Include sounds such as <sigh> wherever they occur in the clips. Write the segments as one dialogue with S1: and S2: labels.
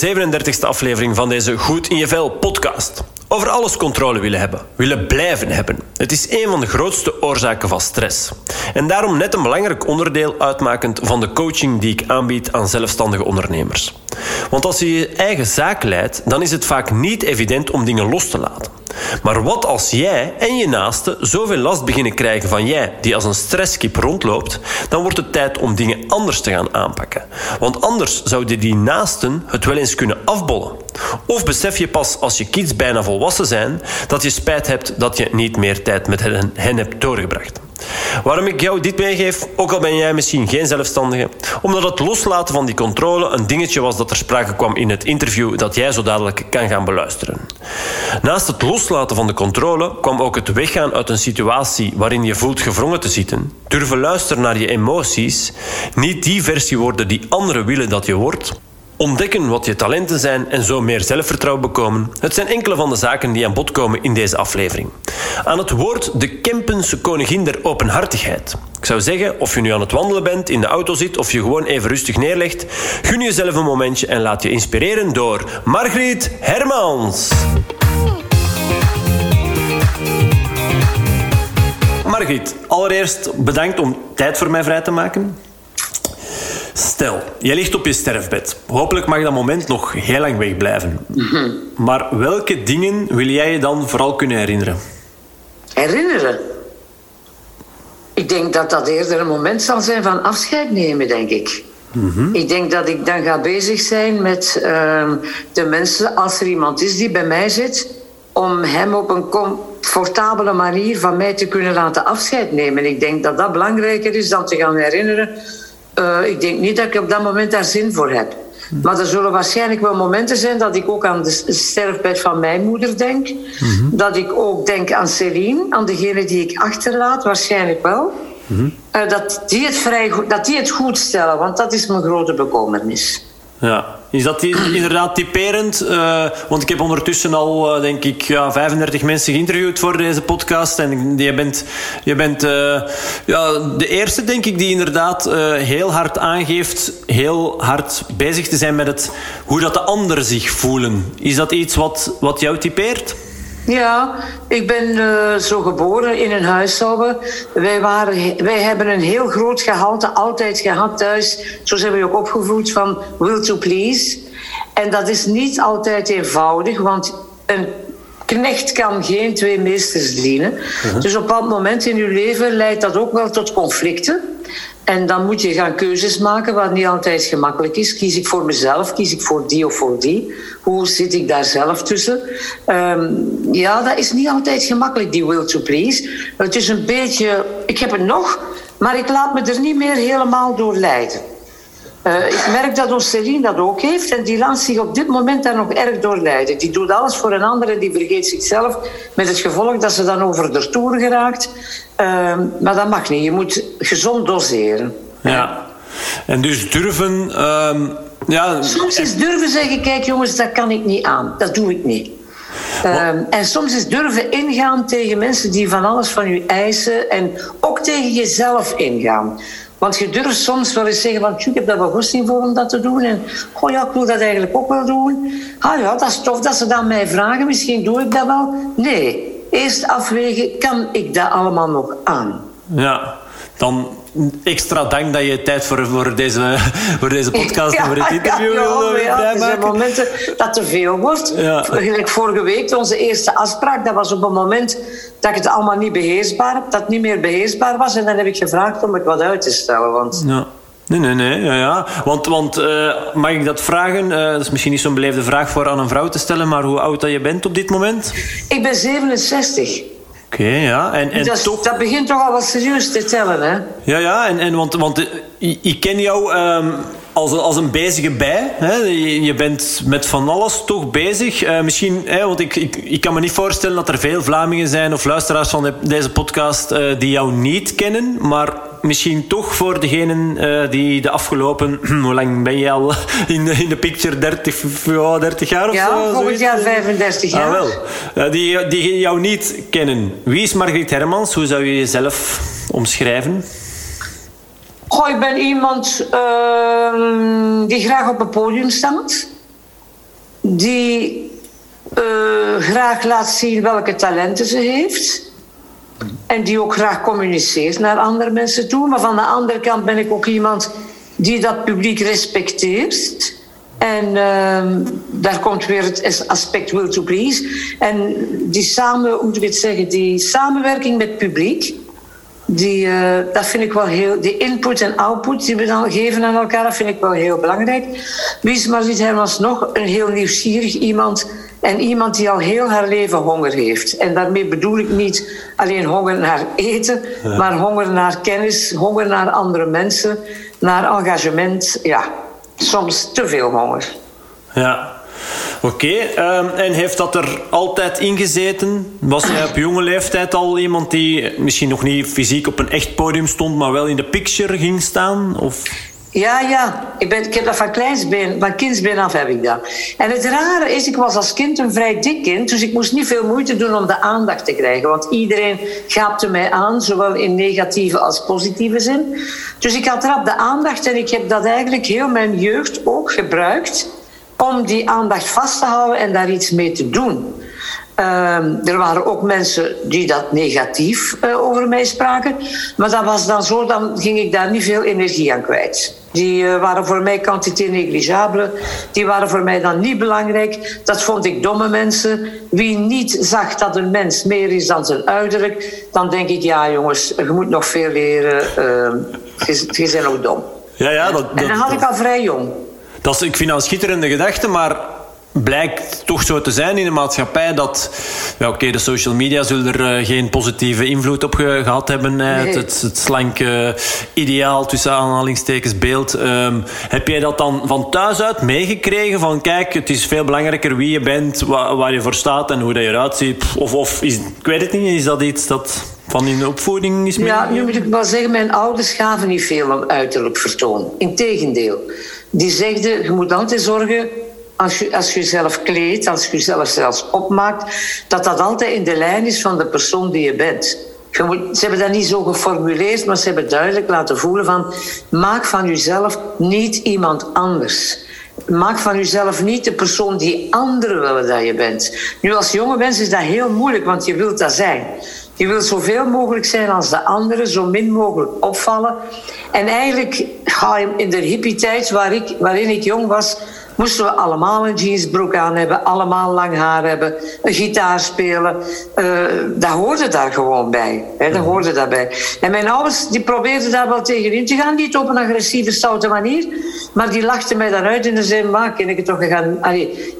S1: welkom bij de 37e aflevering van deze Goed in je Vel podcast. Over alles controle willen hebben, willen blijven hebben. Het is een van de grootste oorzaken van stress. En daarom net een belangrijk onderdeel uitmakend van de coaching die ik aanbied aan zelfstandige ondernemers. Want als je je eigen zaak leidt, dan is het vaak niet evident om dingen los te laten. Maar wat als jij en je naaste zoveel last beginnen krijgen van jij, die als een stresskip rondloopt, dan wordt het tijd om dingen anders te gaan aanpakken. Want anders zouden die naasten het wel eens kunnen afbollen. Of besef je pas als je kids bijna volwassen zijn dat je spijt hebt dat je niet meer tijd met hen hebt doorgebracht. Waarom ik jou dit meegeef, ook al ben jij misschien geen zelfstandige, omdat het loslaten van die controle een dingetje was dat er sprake kwam in het interview dat jij zo dadelijk kan gaan beluisteren. Naast het loslaten van de controle kwam ook het weggaan uit een situatie waarin je voelt gevrongen te zitten, durven luisteren naar je emoties, niet die versie worden die anderen willen dat je wordt, Ontdekken wat je talenten zijn en zo meer zelfvertrouwen bekomen. Het zijn enkele van de zaken die aan bod komen in deze aflevering. Aan het woord de Kempense koningin der openhartigheid. Ik zou zeggen, of je nu aan het wandelen bent, in de auto zit of je gewoon even rustig neerlegt, gun jezelf een momentje en laat je inspireren door Margriet Hermans. Margriet, allereerst bedankt om tijd voor mij vrij te maken. Stel, je ligt op je sterfbed. Hopelijk mag dat moment nog heel lang wegblijven.
S2: Mhm.
S1: Maar welke dingen wil jij je dan vooral kunnen herinneren?
S2: Herinneren? Ik denk dat dat eerder een moment zal zijn van afscheid nemen, denk ik. Ik denk dat ik dan ga bezig zijn met ehm, de mensen, als er iemand is die bij mij zit, om hem op een comfortabele manier van mij te kunnen laten afscheid nemen. Ik denk dat dat belangrijker is dan te gaan herinneren. Eh, ik denk niet dat ik op dat moment daar zin voor heb. Maar er zullen waarschijnlijk wel momenten zijn dat ik ook aan de sterfbed van mijn moeder denk. Dat ik ook denk aan Celine, aan degene die ik achterlaat, waarschijnlijk wel. Eh, dat, die het vrij goed, dat die het goed stellen, want dat is mijn grote bekommernis.
S1: Ja. Is dat inderdaad typerend? Eh, want ik heb ondertussen al, eh, denk ik, ja, 35 mensen geïnterviewd voor deze podcast. En je bent, bent eh, ja, de eerste, denk ik, die inderdaad heel hard aangeeft... heel hard bezig te zijn met het, hoe dat de anderen zich voelen. Is dat iets wat, wat jou typeert?
S2: Ja, ik ben eh, zo geboren in een huishouden. Wij, waren, wij hebben een heel groot gehalte altijd gehad thuis. Zo zijn we ook opgevoed van will to please. En dat is niet altijd eenvoudig, want een knecht kan geen twee meesters dienen. Dus op een bepaald moment in uw leven leidt dat ook wel tot conflicten. En dan moet je gaan keuzes maken, wat niet altijd gemakkelijk is. Kies ik voor mezelf, kies ik voor die of voor die? Hoe zit ik daar zelf tussen? Ehm, ja, dat is niet altijd gemakkelijk, die will to please. Het is een beetje, ik heb het nog, maar ik laat me er niet meer helemaal door leiden. Eh, ik merk dat ons dat ook heeft en die laat zich op dit moment daar nog erg door leiden. Die doet alles voor een ander en die vergeet zichzelf met het gevolg dat ze dan over de toer geraakt. Ehm, maar dat mag niet, je moet gezond doseren.
S1: Ja. En dus durven... ehm, ja,
S2: Soms is durven zeggen, kijk jongens, dat kan ik niet aan. Dat doe ik niet. Ehm, en soms is durven ingaan tegen mensen die van alles van je eisen en ook tegen jezelf ingaan. Want je durft soms wel eens zeggen van, "Tjoe, ik heb daar wel goesting voor om dat te doen. En, oh ja, ik wil dat eigenlijk ook wel doen. Ah ja, dat is tof dat ze dan mij vragen, misschien doe ik dat wel. Nee, eerst afwegen, kan ik dat allemaal nog aan?
S1: Ja, dan extra dank dat je tijd voor, voor, deze, voor deze podcast en <laughs> voor dit interview
S2: ja,
S1: wilde
S2: ja, er zijn momenten dat te veel wordt.
S1: Ja.
S2: Vorige week, onze eerste afspraak, dat was op een moment dat ik het allemaal niet beheersbaar heb, dat het niet meer beheersbaar was. En dan heb ik gevraagd om het wat uit te stellen. Want
S1: Ja. Nee, nee, nee. Ja, ja. Want, want eh, mag ik dat vragen? Eh, dat is misschien niet zo'n beleefde vraag voor aan een vrouw te stellen, maar hoe oud dat je bent op dit moment?
S2: ik ben 67.
S1: Oké, ja. En, en
S2: dat,
S1: toch...
S2: dat begint toch al wat serieus te tellen, hè?
S1: Ja, ja. En, en want, want eh, ik, ik ken jou ehm, als, een- als een bezige bij. Hè? Je, je bent met van alles toch bezig. Eh, misschien, hè, want ik, ik, ik kan me niet voorstellen dat er veel Vlamingen zijn of luisteraars van de- deze podcast eh, die jou niet kennen. Maar misschien toch voor degenen eh, die de afgelopen... <clears throat> hoe lang ben je al <laughs> in de, in de picture? 30, ja, 30 jaar of
S2: Ja,
S1: zo?
S2: volgend
S1: zoiets?
S2: jaar 35 jaar.
S1: Ah, wel. Die, die jou niet kennen. Wie is Margriet Hermans? Hoe zou je jezelf omschrijven?
S2: Goh, ik ben iemand ehm, die graag op het podium staat. Die eh, graag laat zien welke talenten ze heeft. En die ook graag communiceert naar andere mensen toe. Maar van de andere kant ben ik ook iemand die dat publiek respecteert. En ehm, daar komt weer het aspect will to please. En die samen, hoe moet ik het zeggen, die samenwerking met publiek. Die, uh, dat vind ik wel heel, die input en output die we dan geven aan elkaar, dat vind ik wel heel belangrijk. Wies Marit Hermans nog een heel nieuwsgierig iemand en iemand die al heel haar leven honger heeft. En daarmee bedoel ik niet alleen honger naar eten, maar honger naar kennis, honger naar andere mensen, naar engagement. Ja, soms te veel honger.
S1: Ja, Oké, ehm, en heeft dat er altijd ingezeten? Was jij op jonge leeftijd al iemand die misschien nog niet fysiek op een echt podium stond, maar wel in de picture ging staan? Of?
S2: Ja, ja. Ik, ben, ik heb dat van kleinsbeen, van kindsbeen af heb ik dat. En het rare is, ik was als kind een vrij dik kind, dus ik moest niet veel moeite doen om de aandacht te krijgen. Want iedereen gaapte mij aan, zowel in negatieve als positieve zin. Dus ik had rap de aandacht en ik heb dat eigenlijk heel mijn jeugd ook gebruikt om die aandacht vast te houden en daar iets mee te doen. Ehm, er waren ook mensen die dat negatief uh, over mij spraken. Maar dat was dan zo, dan ging ik daar niet veel energie aan kwijt. Die uh, waren voor mij quantité negligible. Die waren voor mij dan niet belangrijk. Dat vond ik domme mensen. Wie niet zag dat een mens meer is dan zijn uiterlijk, dan denk ik, ja jongens, je moet nog veel leren. Uh, je, bent nog dom.
S1: Ja, ja, dat,
S2: en dan had ik al vrij jong.
S1: Dat is, ik vind dat een schitterende gedachte, maar blijkt toch zo te zijn in de maatschappij dat... Ja, oké, de social media zullen er uh, geen positieve invloed op ge gehad hebben. Nee. Het, het, het, slanke ideaal, tussen aanhalingstekens, beeld. Um, heb jij dat dan van thuis uit meegekregen? Van kijk, het is veel belangrijker wie je bent, wa waar je voor staat en hoe dat je eruit ziet. Of, of is, ik weet het niet, is dat iets dat van in de opvoeding is
S2: Ja, nu moet ik wel zeggen, mijn ouders gaven niet veel om uiterlijk vertoon. Integendeel. Die zegden, je moet altijd zorgen als je, als je jezelf kleedt, als je jezelf zelfs opmaakt, dat dat altijd in de lijn is van de persoon die je bent. Ze hebben dat niet zo geformuleerd, maar ze hebben duidelijk laten voelen van maak van jezelf niet iemand anders. Maak van jezelf niet de persoon die anderen willen dat je bent. Nu, als jonge mens is dat heel moeilijk, want je wilt dat zijn. Je wilt zoveel mogelijk zijn als de anderen, zo min mogelijk opvallen. En eigenlijk ga je in de hippie-tijd waar ik, waarin ik jong was, moesten we allemaal een jeansbroek aan hebben, allemaal lang haar hebben, een gitaar spelen. Uh, dat hoorde daar gewoon bij. Hè, dat hoorde daarbij. En mijn ouders die probeerden daar wel tegenin te gaan, niet op een agressieve, stoute manier, maar die lachten mij daaruit in de zin, maar ken ik het toch gaan,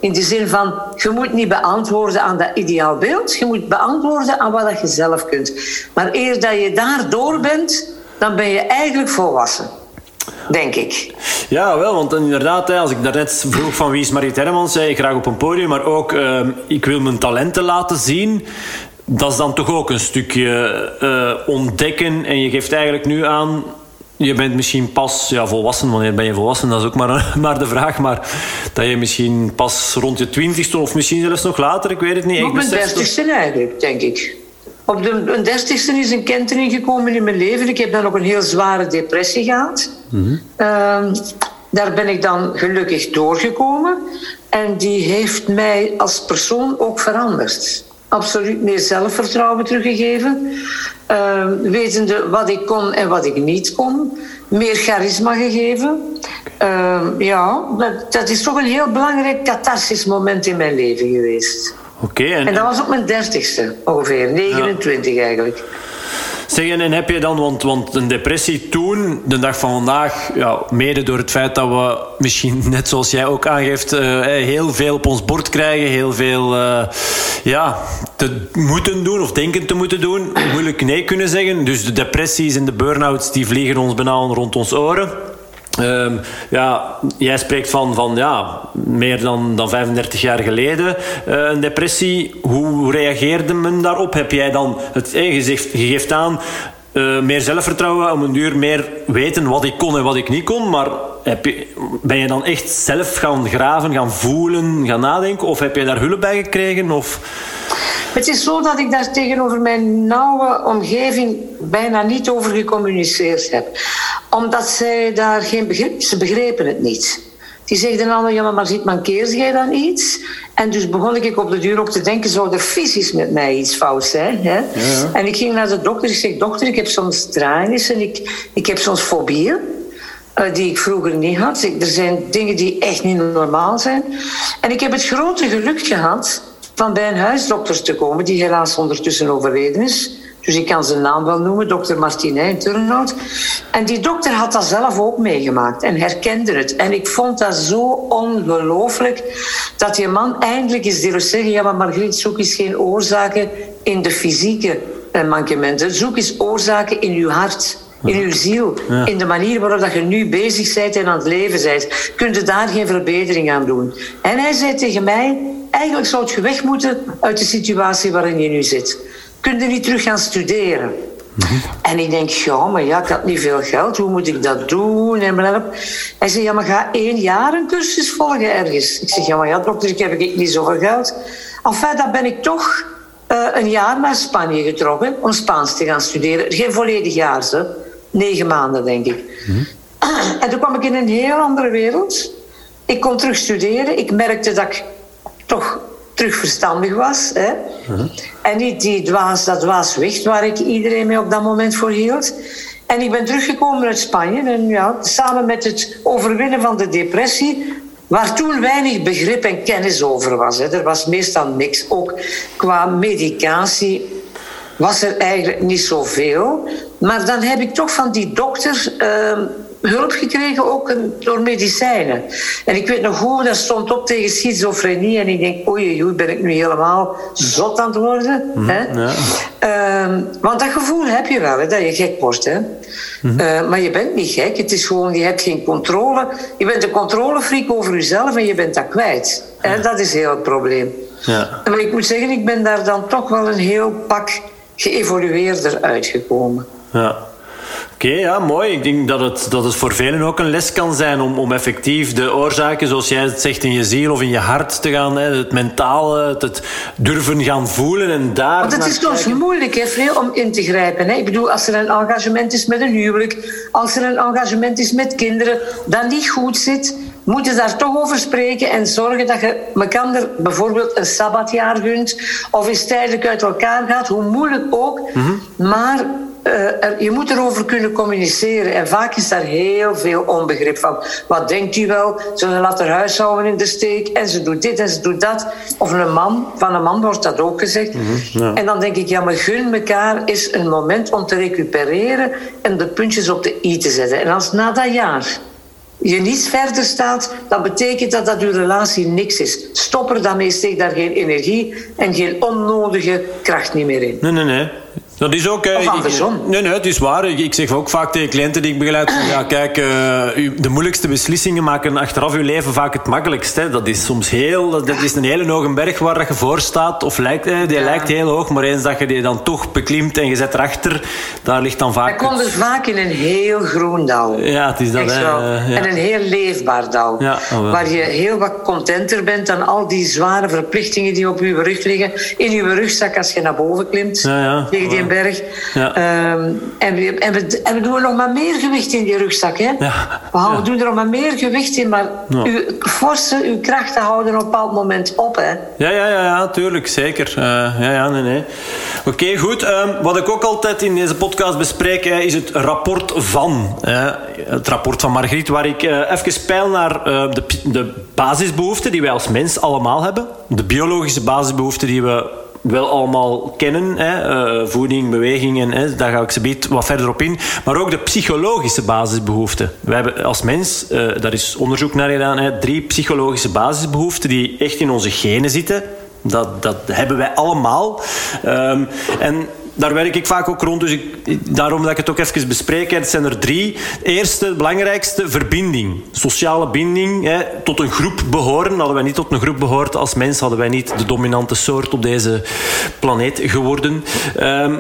S2: in de zin van, je moet niet beantwoorden aan dat ideaalbeeld, je moet beantwoorden aan wat je zelf kunt. Maar eer dat je daar door bent, dan ben je eigenlijk volwassen denk ik.
S1: Ja, wel, want inderdaad, als ik daarnet vroeg van wie is Mariet Hermans, zei ik graag op een podium, maar ook uh, ik wil mijn talenten laten zien. Dat is dan toch ook een stukje uh, ontdekken en je geeft eigenlijk nu aan je bent misschien pas ja, volwassen. Wanneer ben je volwassen? Dat is ook maar, <laughs> maar de vraag. Maar dat je misschien pas rond je twintigste of misschien zelfs nog later, ik weet het niet.
S2: Op mijn dertigste eigenlijk, denk ik. Op de dertigste is een kentering gekomen in mijn leven. Ik heb dan ook een heel zware depressie gehad. Mm daar ben ik dan gelukkig doorgekomen. En die heeft mij als persoon ook veranderd. Absoluut meer zelfvertrouwen teruggegeven. Uh, wetende wat ik kon en wat ik niet kon. Meer charisma gegeven. Uh, ja, dat, dat is toch een heel belangrijk catharsis moment in mijn leven geweest.
S1: Oké. en,
S2: en, dat was op mijn dertigste ongeveer, 29 eigenlijk.
S1: Zeg, en heb je dan, want, want een depressie toen, de dag van vandaag, ja, mede door het feit dat we misschien, <laughs> net zoals jij ook aangeeft, uh, heel veel op ons bord krijgen, heel veel uh, ja, te moeten doen of denken te moeten doen, moeilijk nee kunnen zeggen. Dus de depressies en de burn-outs die vliegen ons bijna rond ons oren. Um, ja, jij spreekt van, van ja, meer dan, dan 35 jaar geleden uh, een depressie. Hoe reageerde men daarop? Heb jij dan het eh, geeft aan uh, meer zelfvertrouwen, om een duur meer weten wat ik kon en wat ik niet kon. Maar heb je, ben je dan echt zelf gaan graven, gaan voelen, gaan nadenken? Of heb je daar hulp bij gekregen? Of...
S2: Het is zo dat ik daar tegenover mijn nauwe omgeving bijna niet over gecommuniceerd heb Omdat zij daar geen begrip... Ze begrepen het niet. Die zeiden allemaal, ja, maar ziet mankeert jij dan iets? En dus begon ik op de duur op te denken, zou er fysisch met mij iets fout zijn? Hè? Ja, En ik ging naar de dokter, ik zeg, dokter, ik heb soms traanissen, ik, ik heb soms fobieën. Uh, die ik vroeger niet had. er zijn dingen die echt niet normaal zijn. En ik heb het grote geluk gehad van bij een huisdokter te komen, die helaas ondertussen overleden is. Dus ik kan zijn naam wel noemen, dokter Martinijn Turnhout. En die dokter had dat zelf ook meegemaakt en herkende het. En ik vond dat zo ongelooflijk dat die man eindelijk eens durfde zeggen... ja, maar Margriet, zoek eens geen oorzaken in de fysieke eh, mankementen. Zoek eens oorzaken in uw hart in uw ziel, in de manier waarop dat je nu bezig bent en aan het leven bent. Kun je daar geen verbetering aan doen? En hij zei tegen mij, eigenlijk zou je weg moeten uit de situatie waarin je nu zit. Kun je niet terug gaan studeren? Mhm. En ik denk, ja, maar ja, ik had niet veel geld. Hoe moet ik dat doen? En Hij zei, ja, maar ga één jaar een cursus volgen ergens. Ik zeg, ja, maar ja, dokter, ik heb niet zoveel geld. Enfin, dan ben ik toch uh, een jaar naar Spanje getrokken om Spaans te gaan studeren. Geen volledig jaar, ze. Negen maanden, denk ik. Mhm. En toen kwam ik in een heel andere wereld. Ik kon terug studeren. Ik merkte dat ik toch terug verstandig was. Hè? Mhm. En niet die dwaas, dat dwaas wicht waar ik iedereen mee op dat moment voor hield. En ik ben teruggekomen uit Spanje. En ja, samen met het overwinnen van de depressie, waar toen weinig begrip en kennis over was. Hè. Er was meestal niks. Ook qua medicatie was er eigenlijk niet zoveel. Maar dan heb ik toch van die dokter. Uh, hulp gekregen, ook door medicijnen. En ik weet nog goed, dat stond op tegen schizofrenie. En ik denk, oei, oei, ben ik nu helemaal zot aan het worden? Mhm, hè? Ja. Ehm, want dat gevoel heb je wel, hè, dat je gek wordt. Hè? Mhm. Eh, maar je bent niet gek. Het is gewoon, je hebt geen controle. Je bent een controlefreak over jezelf en je bent dat kwijt. En dat is heel het probleem. Ja. Maar ik moet zeggen, ik ben daar dan toch wel een heel pak geëvolueerder uitgekomen.
S1: Ja. Oké, ja, mooi. Ik denk dat het, dat het voor velen ook een les kan zijn om, om effectief de oorzaken, zoals jij het zegt, in je ziel of in je hart te gaan, hè, het mentale, het, durven gaan voelen en daar.
S2: Want het is soms moeilijk, hè, veel om in te grijpen. Hè. Ik bedoel, als er een engagement is met een huwelijk, als er een engagement is met kinderen, dat niet goed zit, moet je daar toch over spreken en zorgen dat je elkaar bijvoorbeeld een sabbatjaar gunt of eens tijdelijk uit elkaar gaat, hoe moeilijk ook. Mhm. Maar uh, je moet erover kunnen communiceren. En vaak is daar heel veel onbegrip van. Wat denkt u wel? Ze laat haar huishouden in de steek en ze doet dit en ze doet dat. Of een man, van een man wordt dat ook gezegd. Mhm, en dan denk ik, ja, maar gun elkaar is een moment om te recupereren en de puntjes op de i te zetten. En als na dat jaar je niet verder staat, dan betekent dat dat uw relatie niks is. Stop er dan steek daar geen energie en geen onnodige kracht niet meer in.
S1: Nee, nee, nee. Dat is ook...
S2: Andersom.
S1: nee, nee, het is waar. Ik zeg ook vaak tegen cliënten die ik begeleid... ja, kijk, uh, de moeilijkste beslissingen maken achteraf uw leven vaak het makkelijkst. Hè. Dat is soms heel... Dat is een hele hoge berg waar je voor staat. Of lijkt, hè, die lijkt heel hoog. Maar eens dat je die dan toch beklimt en je zet erachter... Daar ligt dan vaak...
S2: Hij komt dus vaak in een heel groen dal.
S1: Ja, het is dat. Hè,
S2: uh, ja. En een heel leefbaar dal. Ja, oh waar je heel wat contenter bent dan al die zware verplichtingen die op je rug liggen. In je rugzak als je naar boven klimt. Ja, tegen die berg. Ja. Ehm, en, we, en, we, en we doen er nog maar meer gewicht in die rugzak. Hè? Ja. We, doen er nog maar meer gewicht in, maar uw forsen, uw krachten houden op een bepaald moment op. Hè?
S1: Ja, ja, ja, ja tuurlijk, zeker. Uh, ja, ja, nee, nee. Oké, goed. Um, wat ik ook altijd in deze podcast bespreek, is het rapport van. het rapport van Margriet, waar ik uh, even peil naar uh, de, de basisbehoeften die wij als mens allemaal hebben. De biologische basisbehoeften die we wel allemaal kennen. Hè? Uh, voeding, beweging, en, hè? daar ga ik ze wat verder op in. Maar ook de psychologische basisbehoeften. We hebben als mens, uh, daar is onderzoek naar gedaan, hè? drie psychologische basisbehoeften die echt in onze genen zitten. Dat, dat hebben wij allemaal. Um, en daar werk ik vaak ook rond. Dus ik, daarom dat ik het ook even bespreek. Het zijn er drie. Eerste, belangrijkste, verbinding. Sociale binding. Hè, tot een groep behoren. Hadden wij niet tot een groep behoord als mens, hadden wij niet de dominante soort op deze planeet geworden. Um,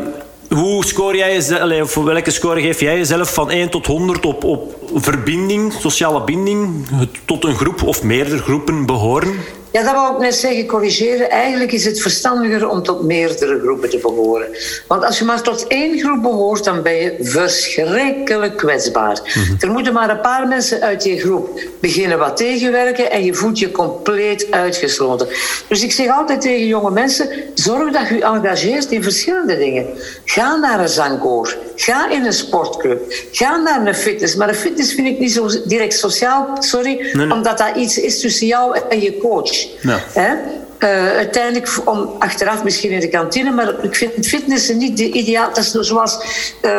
S1: hoe score jij jezelf, of welke score geef jij jezelf van 1 tot 100 op, op verbinding, sociale binding, tot een groep of meerdere groepen behoren?
S2: Ja, dat wou ik net zeggen, corrigeren. Eigenlijk is het verstandiger om tot meerdere groepen te behoren. Want als je maar tot één groep behoort, dan ben je verschrikkelijk kwetsbaar. Mhm. Er moeten maar een paar mensen uit die groep beginnen wat tegenwerken en je voelt je compleet uitgesloten. Dus ik zeg altijd tegen jonge mensen, zorg dat je je engageert in verschillende dingen. Ga naar een zangkoor, ga in een sportclub, ga naar een fitness. Maar een fitness vind ik niet zo direct sociaal, sorry, omdat dat iets is tussen jou en je coach. Ja. Uh, uiteindelijk om achteraf misschien in de kantine, maar ik vind fitness niet de ideaal. Dat is zoals, uh,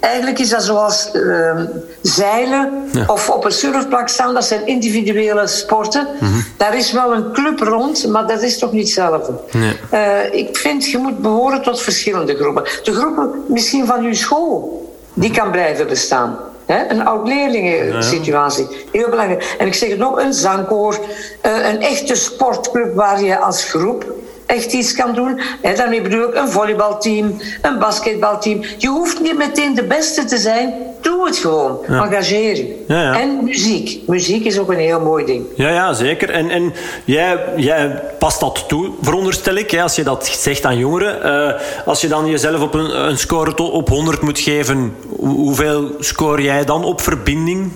S2: eigenlijk is dat zoals uh, zeilen of op een surfplak staan. Dat zijn individuele sporten. Mm Daar is wel een club rond, maar dat is toch niet hetzelfde. Nee. ik vind je moet behoren tot verschillende groepen. De groepen misschien van uw school, die kan blijven bestaan. Een oud-leerlingen-situatie. Heel belangrijk. En ik zeg het nog, een zangkoor, eh, een echte sportclub waar je als groep echt iets kan doen. En daarmee bedoel ik een volleybalteam, een basketbalteam. Je hoeft niet meteen de beste te zijn. Doe het gewoon. Engageer je. Ja, ja. En muziek. Muziek is ook een heel mooi ding.
S1: Ja, ja zeker. En, en jij, jij past dat toe, veronderstel ik, hè, als je dat zegt aan jongeren. Uh, als je dan jezelf op een, een score op 100 moet geven, hoeveel score jij dan op verbinding?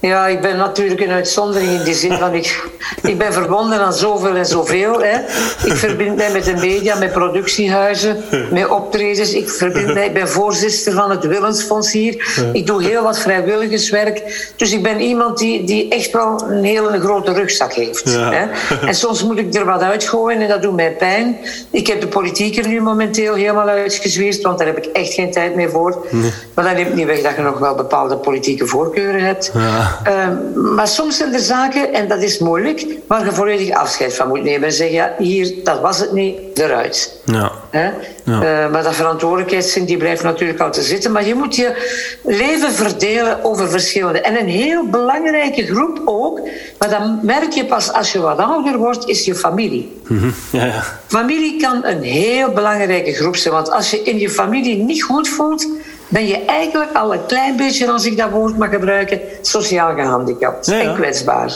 S2: Ja, ik ben natuurlijk een uitzondering in die zin van ik, ik ben verbonden aan zoveel en zoveel. Hè. Ik verbind mij met de media, met productiehuizen, met optredens. Ik verbind mij, ik ben voorzitter van het Willensfonds hier. Ik doe heel wat vrijwilligerswerk. Dus ik ben iemand die, die echt wel een hele grote rugzak heeft. Hè. En soms moet ik er wat uitgooien en dat doet mij pijn. Ik heb de politiek er nu momenteel helemaal uitgezweerd, want daar heb ik echt geen tijd meer voor. Maar dat neemt niet weg dat je nog wel bepaalde politieke voorkeuren hebt. Ja. Ehm, maar soms zijn er zaken, en dat is moeilijk, waar je volledig afscheid van moet nemen. En zeggen, ja, hier, dat was het niet, eruit. Ja. ja. Uh, maar dat verantwoordelijkheidszin die blijft natuurlijk altijd zitten. Maar je moet je leven verdelen over verschillende. En een heel belangrijke groep ook, maar dat merk je pas als je wat ouder wordt, is je familie. Mm ja, ja. Familie kan een heel belangrijke groep zijn. Want als je in je familie niet goed voelt, ben je eigenlijk al een klein beetje, als ik dat woord mag gebruiken, sociaal gehandicapt en kwetsbaar.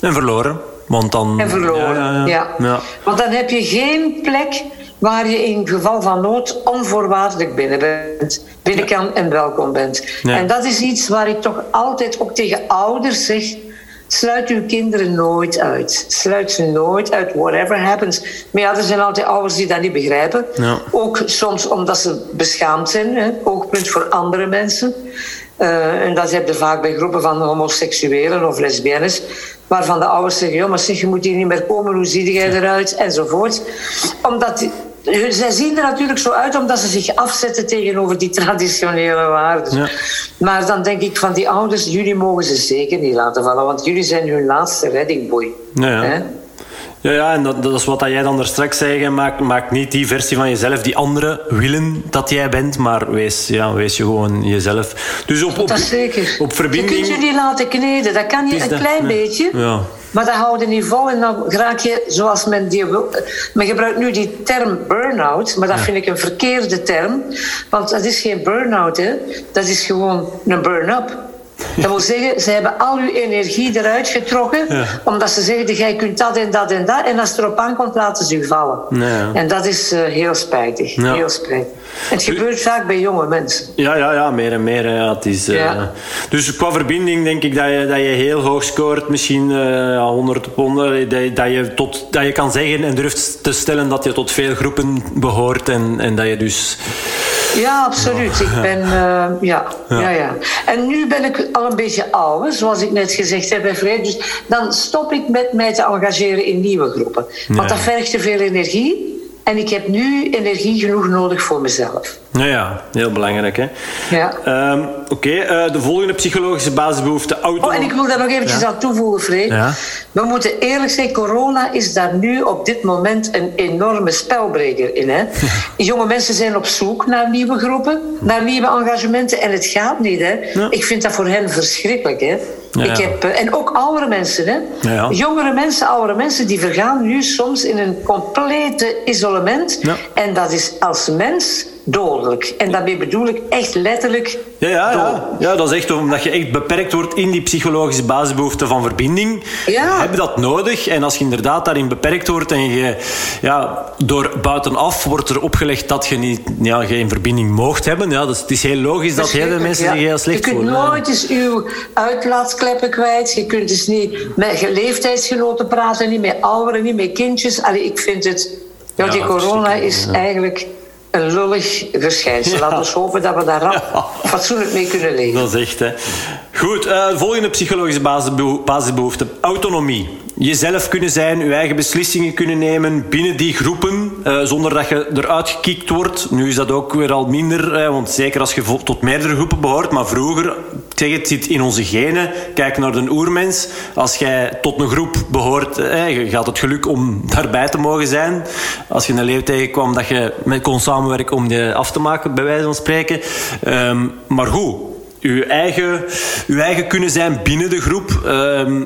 S1: En verloren. Want dan...
S2: En verloren, ja, ja, Want dan heb je geen plek waar je in geval van nood onvoorwaardelijk binnen bent, binnen kan en welkom bent. En dat is iets waar ik toch altijd ook tegen ouders zeg Sluit uw kinderen nooit uit. Sluit ze nooit uit, whatever happens. Maar ja, er zijn altijd ouders die dat niet begrijpen. Ja. Ook soms omdat ze beschaamd zijn, hè, oogpunt voor andere mensen. Uh, en dat heb je vaak bij groepen van homoseksuelen of lesbiennes, waarvan de ouders zeggen: ja, maar zeg, je moet hier niet meer komen, hoe zie jij eruit? Enzovoort. Omdat zij zien er natuurlijk zo uit omdat ze zich afzetten tegenover die traditionele waarden. Ja. Maar dan denk ik van die ouders, jullie mogen ze zeker niet laten vallen, want jullie zijn hun laatste reddingboei. Ja,
S1: ja, ja, en dat, dat is wat jij dan er straks zei. Maak, maak niet die versie van jezelf die anderen willen dat jij bent, maar wees, ja, wees je gewoon jezelf.
S2: Dus op, op, dat zeker.
S1: op verbinding...
S2: Je kunt je die laten kneden, dat kan je een klein beetje. Ja. Maar dat houdt niet vol en dan raak je, zoals men die Men gebruikt nu die term burn-out, maar dat vind ik een verkeerde term. Want dat is geen burn-out, hè. Dat is gewoon een burn-up. Dat wil zeggen, ze hebben al uw energie eruit getrokken, omdat ze zeggen, jij kunt dat en dat en dat. En als het erop aankomt, laten ze u vallen. Ja. En dat is uh, heel spijtig. Heel spijtig. Het gebeurt vaak bij jonge mensen.
S1: Ja, ja, ja meer en meer. Ja, het is, uh, dus qua verbinding denk ik dat je, dat je heel hoog scoort. Misschien uh, 100 op 100. Dat, dat, je tot, dat je kan zeggen en durft te stellen dat je tot veel groepen behoort. En, en dat je dus...
S2: Ja, absoluut. Ik ben... Uh, ja, ja. Ja, En nu ben ik al een beetje ouder, zoals ik net gezegd heb bij Fred. Dus dan stop ik met mij te engageren in nieuwe groepen. Want dat vergt te veel energie. En ik heb nu energie genoeg nodig voor mezelf.
S1: Ja, ja heel belangrijk. Hè? Ja. Um, Oké, okay, uh, de volgende psychologische basisbehoefte. Auto...
S2: Oh, en ik wil daar nog eventjes ja. aan toevoegen, Freek. Ja. We moeten eerlijk zijn, corona is daar nu op dit moment een enorme spelbreker in. Hè? <laughs> Jonge mensen zijn op zoek naar nieuwe groepen, naar nieuwe engagementen. En het gaat niet. Hè? Ik vind dat voor hen verschrikkelijk. Hè? Ik heb, eh, en ook oudere mensen. Hè? Jongere mensen, oudere mensen, die vergaan nu soms in een complete isolement. En dat is als mens dodelijk. En daarmee bedoel ik echt letterlijk
S1: ja, ja, ja. ja, dat is echt omdat je echt beperkt wordt in die psychologische basisbehoefte van verbinding.
S2: Ja.
S1: Heb je dat nodig? En als je inderdaad daarin beperkt wordt en je, ja, door buitenaf wordt er opgelegd dat je niet, ja, geen verbinding moogt hebben. Ja, dus het is heel logisch dat heel veel mensen
S2: Ja.
S1: zich heel slecht
S2: Je kunt
S1: voelen.
S2: nooit eens uw uitlaatskleppen kwijt. Je kunt dus niet met je leeftijdsgenoten praten, niet met ouderen, niet met kindjes. Allee, ik vind het... Ja, die corona is eigenlijk een lullig verschijnsel. Laten we hopen dat we daar rap fatsoenlijk mee kunnen leven.
S1: Dat is echt, hè. Goed, eh, volgende psychologische basisbeho- basisbehoefte. Autonomie. Jezelf kunnen zijn, je eigen beslissingen kunnen nemen binnen die groepen, eh, zonder dat je eruit gekikt wordt. Nu is dat ook weer al minder, want zeker als je tot meerdere groepen behoort. Maar vroeger, zeg het, zit in onze genen. Kijk naar de oermens. Als jij tot een groep behoort, eh, je had het geluk om <laughs> daarbij te mogen zijn. Als je een leeuw tegenkwam, dat je met kon samenwerken om die af te maken, bij wijze van spreken. Ehm, maar goed, uw eigen, eigen kunnen zijn binnen de groep. ehm,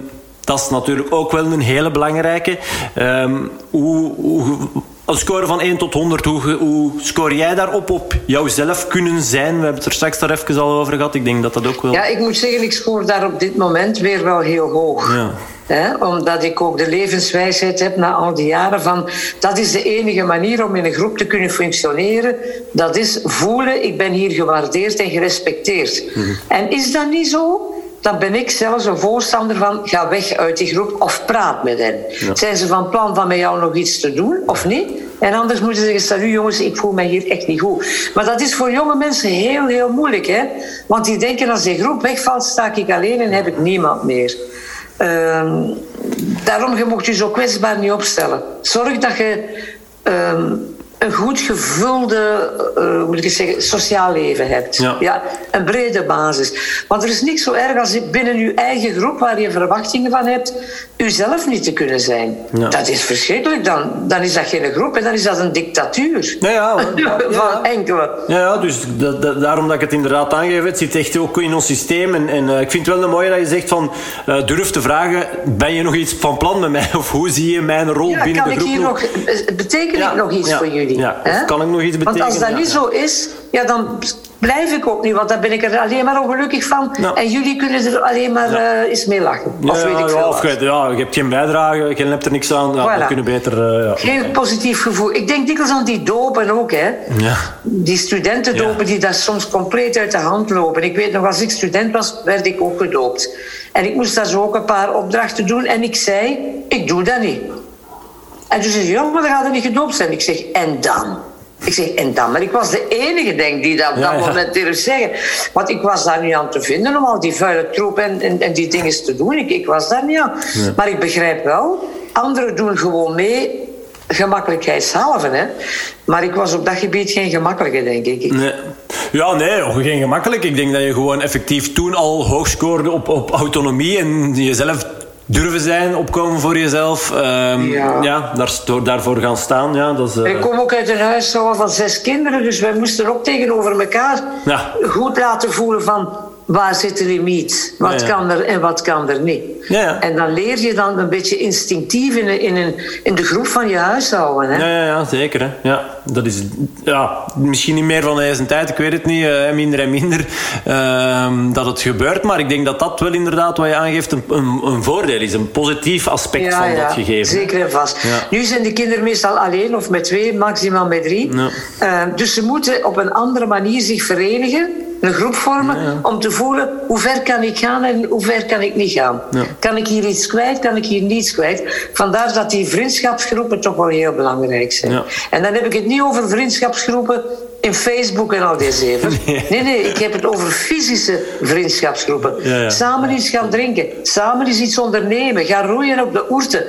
S1: dat is natuurlijk ook wel een hele belangrijke. Ehm, hoe, hoe, een score van 1 tot 100, hoe, hoe score jij daarop op jouzelf kunnen zijn? We hebben het er straks daar even al over gehad. Ik denk dat dat ook wel...
S2: Ja, ik moet zeggen, ik scoor daar op dit moment weer wel heel hoog.
S1: Ja.
S2: Omdat ik ook de levenswijsheid heb na al die jaren van... dat is de enige manier om in een groep te kunnen functioneren. Dat is voelen, ik ben hier gewaardeerd en gerespecteerd. En is dat niet zo... Dan ben ik zelfs een voorstander van ga weg uit die groep of praat met hen. Zijn ze van plan van met jou nog iets te doen of niet? En anders moeten ze zeggen, stel u jongens, ik voel mij hier echt niet goed. Maar dat is voor jonge mensen heel, heel moeilijk. Hè? Want die denken als die groep wegvalt, sta ik alleen en heb ik niemand meer. Ehm, daarom, je mocht je zo kwetsbaar niet opstellen. Zorg dat je ehm, een goed gevulde, hoe moet ik het zeggen, sociaal leven hebt.
S1: Ja.
S2: een brede basis. Want er is niks zo erg als binnen je eigen groep, waar je verwachtingen van hebt, uzelf niet te kunnen zijn.
S1: Ja.
S2: Dat is verschrikkelijk. Dan, dan is dat geen groep en dan is dat een dictatuur.
S1: Ja, <laughs> ja, ja.
S2: van enkele.
S1: Ja, ja, dus dat, dat- daarom dat ik het inderdaad aangeef, het zit echt ook in ons systeem. En, en eh, ik vind het wel een mooie dat je zegt van, eh, durf te vragen, ben je nog iets van plan met mij? <laughs> Of hoe zie je mijn rol
S2: Ja,
S1: binnen
S2: kan
S1: de
S2: ik
S1: groep
S2: hier nog, beteken
S1: Ja,
S2: ik nog iets
S1: ja,
S2: voor jullie?
S1: Ja. Of kan ik nog iets
S2: Want als dat
S1: betekenen?
S2: niet
S1: Ja.
S2: zo is, ja, dan blijf ik ook niet. Want dan ben ik er alleen maar ongelukkig van.
S1: Ja.
S2: En jullie kunnen er alleen maar eh, eens mee lachen. Of
S1: ja,
S2: weet ik
S1: ja,
S2: veel
S1: of je, ja, je hebt geen bijdrage, je hebt er niks aan. Ja,
S2: Voilà.
S1: Kunnen beter... eh, ja.
S2: Geen positief gevoel. Ik denk dikwijls aan die dopen ook, hè.
S1: Ja.
S2: Die studentendopen
S1: Ja.
S2: die daar soms compleet uit de hand lopen. Ik weet nog, als ik student was, werd ik ook gedoopt. En ik moest daar zo ook een paar opdrachten doen. En ik zei, ik doe dat niet. En toen zei ze, ja, maar dan gaat er niet gedoopt zijn. Ik zeg, en dan? Ik zeg, en dan? Maar ik was de enige, denk die dat op
S1: Ja,
S2: dat
S1: ja.
S2: moment durfde zeggen. Want ik was daar niet aan te vinden om al die vuile troep en, en, en die dingen te doen. Ik, ik was daar niet aan. Maar ik begrijp wel, anderen doen gewoon mee, gemakkelijkheidshalve. Hè? Maar ik was op dat gebied geen gemakkelijke, denk ik.
S1: Nee. Ja, nee, geen gemakkelijk. Ik denk dat je gewoon effectief toen al hoog scoorde op, op autonomie en jezelf durven zijn, opkomen voor jezelf. Ehm,
S2: Ja.
S1: ja, daar, daarvoor gaan staan. Ja, dat is, eh,
S2: Ik kom ook uit een huishouden van zes kinderen, dus wij moesten ook tegenover elkaar
S1: Ja.
S2: goed laten voelen van waar zit de limiet? Wat
S1: Ja, ja.
S2: kan er en wat kan er niet?
S1: Ja.
S2: En dan leer je dan een beetje instinctief in, een- in, een, in de groep van je huishouden. Hè?
S1: Ja, ja, ja, zeker. Hè. Ja, dat is ja, misschien niet meer van deze tijd, ik weet het niet, eh, minder en minder ehm, dat het gebeurt. Maar ik denk dat dat wel inderdaad, wat je aangeeft, een, een, een voordeel is. Een positief aspect van dat gegeven.
S2: Zeker en vast. Nu zijn de kinderen meestal alleen of met twee, maximaal met drie.
S1: Ja.
S2: Eh, dus ze moeten op een andere manier zich verenigen, een groep vormen, om te voelen hoe ver kan ik gaan en hoe ver kan ik niet gaan.
S1: Ja.
S2: Kan ik hier iets kwijt, kan ik hier niets kwijt. Vandaar dat die vriendschapsgroepen toch wel heel belangrijk zijn.
S1: Ja.
S2: En dan heb ik het niet over vriendschapsgroepen in Facebook en al die zeven. <laughs>
S1: Nee.
S2: Nee, nee, ik heb het over fysische vriendschapsgroepen. Samen iets gaan drinken, samen eens iets ondernemen, gaan roeien op de oerten,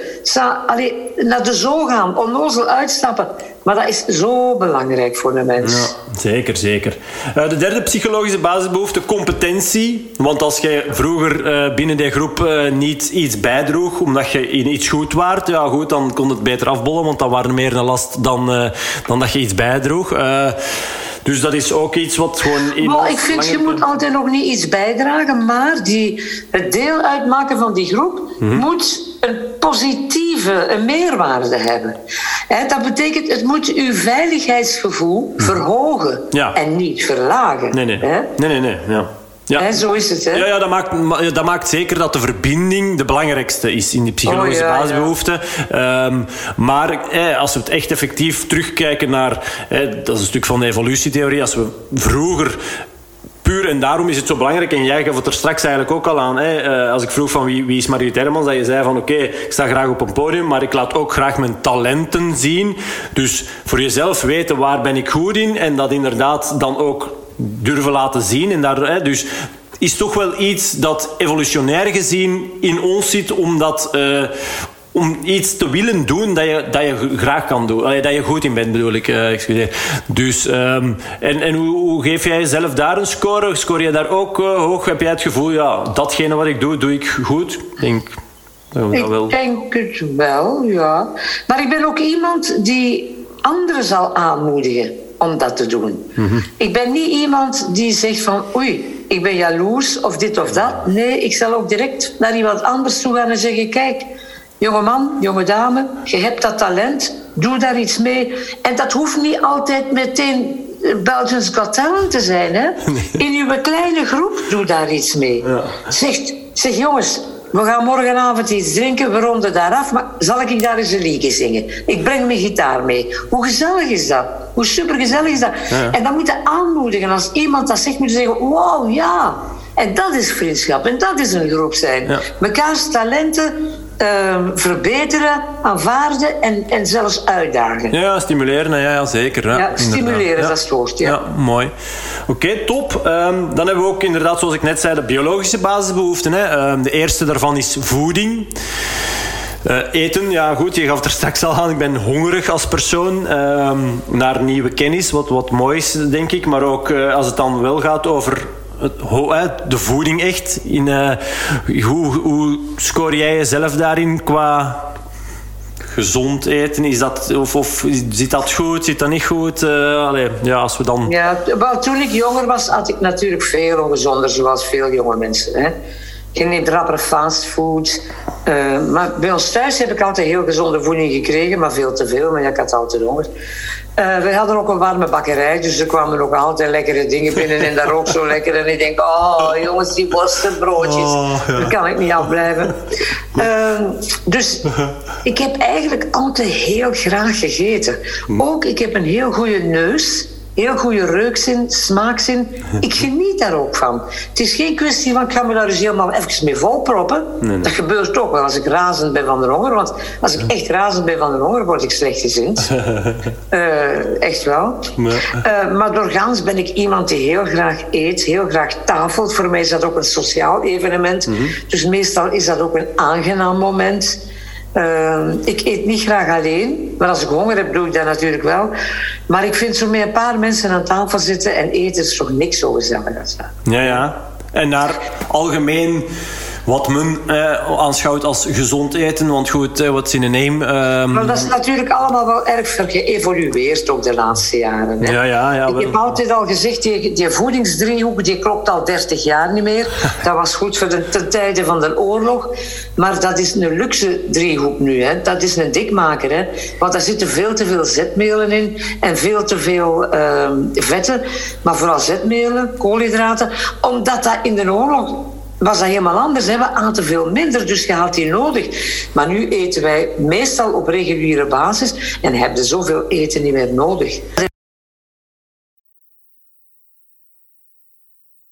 S2: allee, naar de zoo gaan, onnozel uitstappen. Maar dat is zo belangrijk voor de mens.
S1: Ja, zeker, zeker. Eh, de derde psychologische basisbehoefte, competentie. Want als jij vroeger eh, binnen die groep eh, niet iets bijdroeg, omdat je in iets goed waart, ja goed, dan kon het beter afbollen, want dat waren meer een last dan, dan dat je iets bijdroeg. Dus dat is ook iets wat gewoon... in
S2: Maar ik vind, je moet altijd nog niet iets bijdragen, maar die, het deel uitmaken van die groep
S1: Mhm.
S2: moet een positieve, een meerwaarde hebben. Dat betekent, het moet uw veiligheidsgevoel verhogen
S1: Ja.
S2: en niet verlagen.
S1: Nee, nee. Nee, nee, nee. Ja. Ja.
S2: Zo is het, hè?
S1: Ja, ja dat, maakt, dat zeker dat de verbinding de belangrijkste is in die psychologische
S2: Oh, ja,
S1: basisbehoeften. Ehm, maar eh, als we het echt effectief terugkijken naar... Eh, dat is een stuk van de evolutietheorie. Als we vroeger... Puur en daarom is het zo belangrijk. En jij gaf het er straks eigenlijk ook al aan. Hè? Eh, als ik vroeg van wie, wie is Mariet Hermans, dat je zei van oké, ik sta graag op een podium, maar ik laat ook graag mijn talenten zien. Dus voor jezelf weten waar ben ik goed in en dat inderdaad dan ook durven laten zien. En daar, hè, dus is toch wel iets dat evolutionair gezien in ons zit, omdat. eh, om iets te willen doen dat je, dat je graag kan doen. Allee, dat je goed in bent, bedoel ik. eh, excuseer. Dus, ehm, en en hoe, hoe geef jij jezelf daar een score? Scoor je daar ook eh, hoog? Heb jij het gevoel, ja, datgene wat ik doe, doe ik goed? Ik denk dat wel...
S2: Ik denk het wel, ja. Maar ik ben ook iemand die anderen zal aanmoedigen om dat te doen. Ik ben niet iemand die zegt van oei, ik ben jaloers of dit of dat. Nee, ik zal ook direct naar iemand anders toe gaan en zeggen: kijk, jonge man, jonge dame, je hebt dat talent, doe daar iets mee. En dat hoeft niet altijd meteen eh, Belgians Got Talent te zijn. Hè? <laughs> In uw kleine groep, doe daar iets mee. Zeg, zeg jongens, we gaan morgenavond iets drinken, we ronden daar af, maar zal ik daar eens een liedje zingen? Ik breng mijn gitaar mee. Hoe gezellig is dat? Hoe supergezellig is dat? En dan moet je aanmoedigen. Als iemand dat zegt, moet je zeggen, wow, ja. En dat is vriendschap en dat is een groep zijn.
S1: Ja.
S2: Mekaars talenten ehm, verbeteren, aanvaarden en, en zelfs uitdagen.
S1: Ja, stimuleren, ja, ja zeker. Ja,
S2: Ja, stimuleren, dat is het woord, ja.
S1: mooi. Oké, top. Ehm, dan hebben we ook inderdaad, zoals ik net zei, de biologische basisbehoeften. Hè. Ehm, de eerste daarvan is voeding. Eh, eten, ja goed, je gaf het er straks al aan. Ik ben hongerig als persoon naar nieuwe kennis, wat, wat mooi is, denk ik. Maar ook eh, als het dan wel gaat over de voeding echt. In, eh, hoe, hoe scoor jij jezelf daarin qua gezond eten? Is dat, of, of zit dat goed, zit dat niet goed? Eh, ja, als we dan...
S2: Ja, toen ik jonger was, had ik natuurlijk veel ongezonder, zoals veel jonge mensen. Hè. Je neemt rapper fastfood. eh, maar bij ons thuis heb ik altijd heel gezonde voeding gekregen, maar veel te veel, maar ik had altijd honger. Eh, we hadden ook een warme bakkerij, dus er kwamen ook altijd lekkere dingen binnen en dat rook zo <laughs> lekker. En ik denk, oh jongens, die worstenbroodjes,
S1: Oh, ja.
S2: daar kan ik niet afblijven. Ehm, dus ik heb eigenlijk altijd heel graag gegeten. Ook, ik heb een heel goede neus. Heel goede reukzin, smaakzin. <laughs> Ik geniet daar ook van. Het is geen kwestie van ik ga me daar dus helemaal even mee volproppen. Dat gebeurt ook wel als ik razend ben van de honger. Want als ik echt razend ben van de honger, word ik slechtgezind. <laughs> Eh echt wel. Eh, maar doorgaans ben ik iemand die heel graag eet, heel graag tafelt. Voor mij is dat ook een sociaal evenement. Dus meestal is dat ook een aangenaam moment. Eh, ik eet niet graag alleen, maar als ik honger heb, doe ik dat natuurlijk wel. Maar ik vind zo met een paar mensen aan tafel zitten en eten is toch niks zo gezellig als dat.
S1: Ja, ja. En naar algemeen wat men eh, aanschouwt als gezond eten. Want goed, eh, what's in a name? ehm,
S2: Maar dat is natuurlijk allemaal wel erg geëvolueerd ook de laatste jaren. Hè?
S1: Ja, ja, ja,
S2: Ik heb altijd al gezegd, die, die voedingsdriehoek die klopt al 30 jaar niet meer. <laughs> Dat was goed voor de ten tijde van de oorlog. Maar dat is een luxe driehoek nu. Hè? Dat is een dikmaker. Hè? Want daar zitten veel te veel zetmelen in en veel te veel ehm, vetten. Maar vooral zetmelen, koolhydraten. Omdat dat in de oorlog was dat helemaal anders. Hè? We aten veel minder, dus je had die nodig. Maar nu eten wij meestal op reguliere basis en hebben zoveel eten niet meer nodig.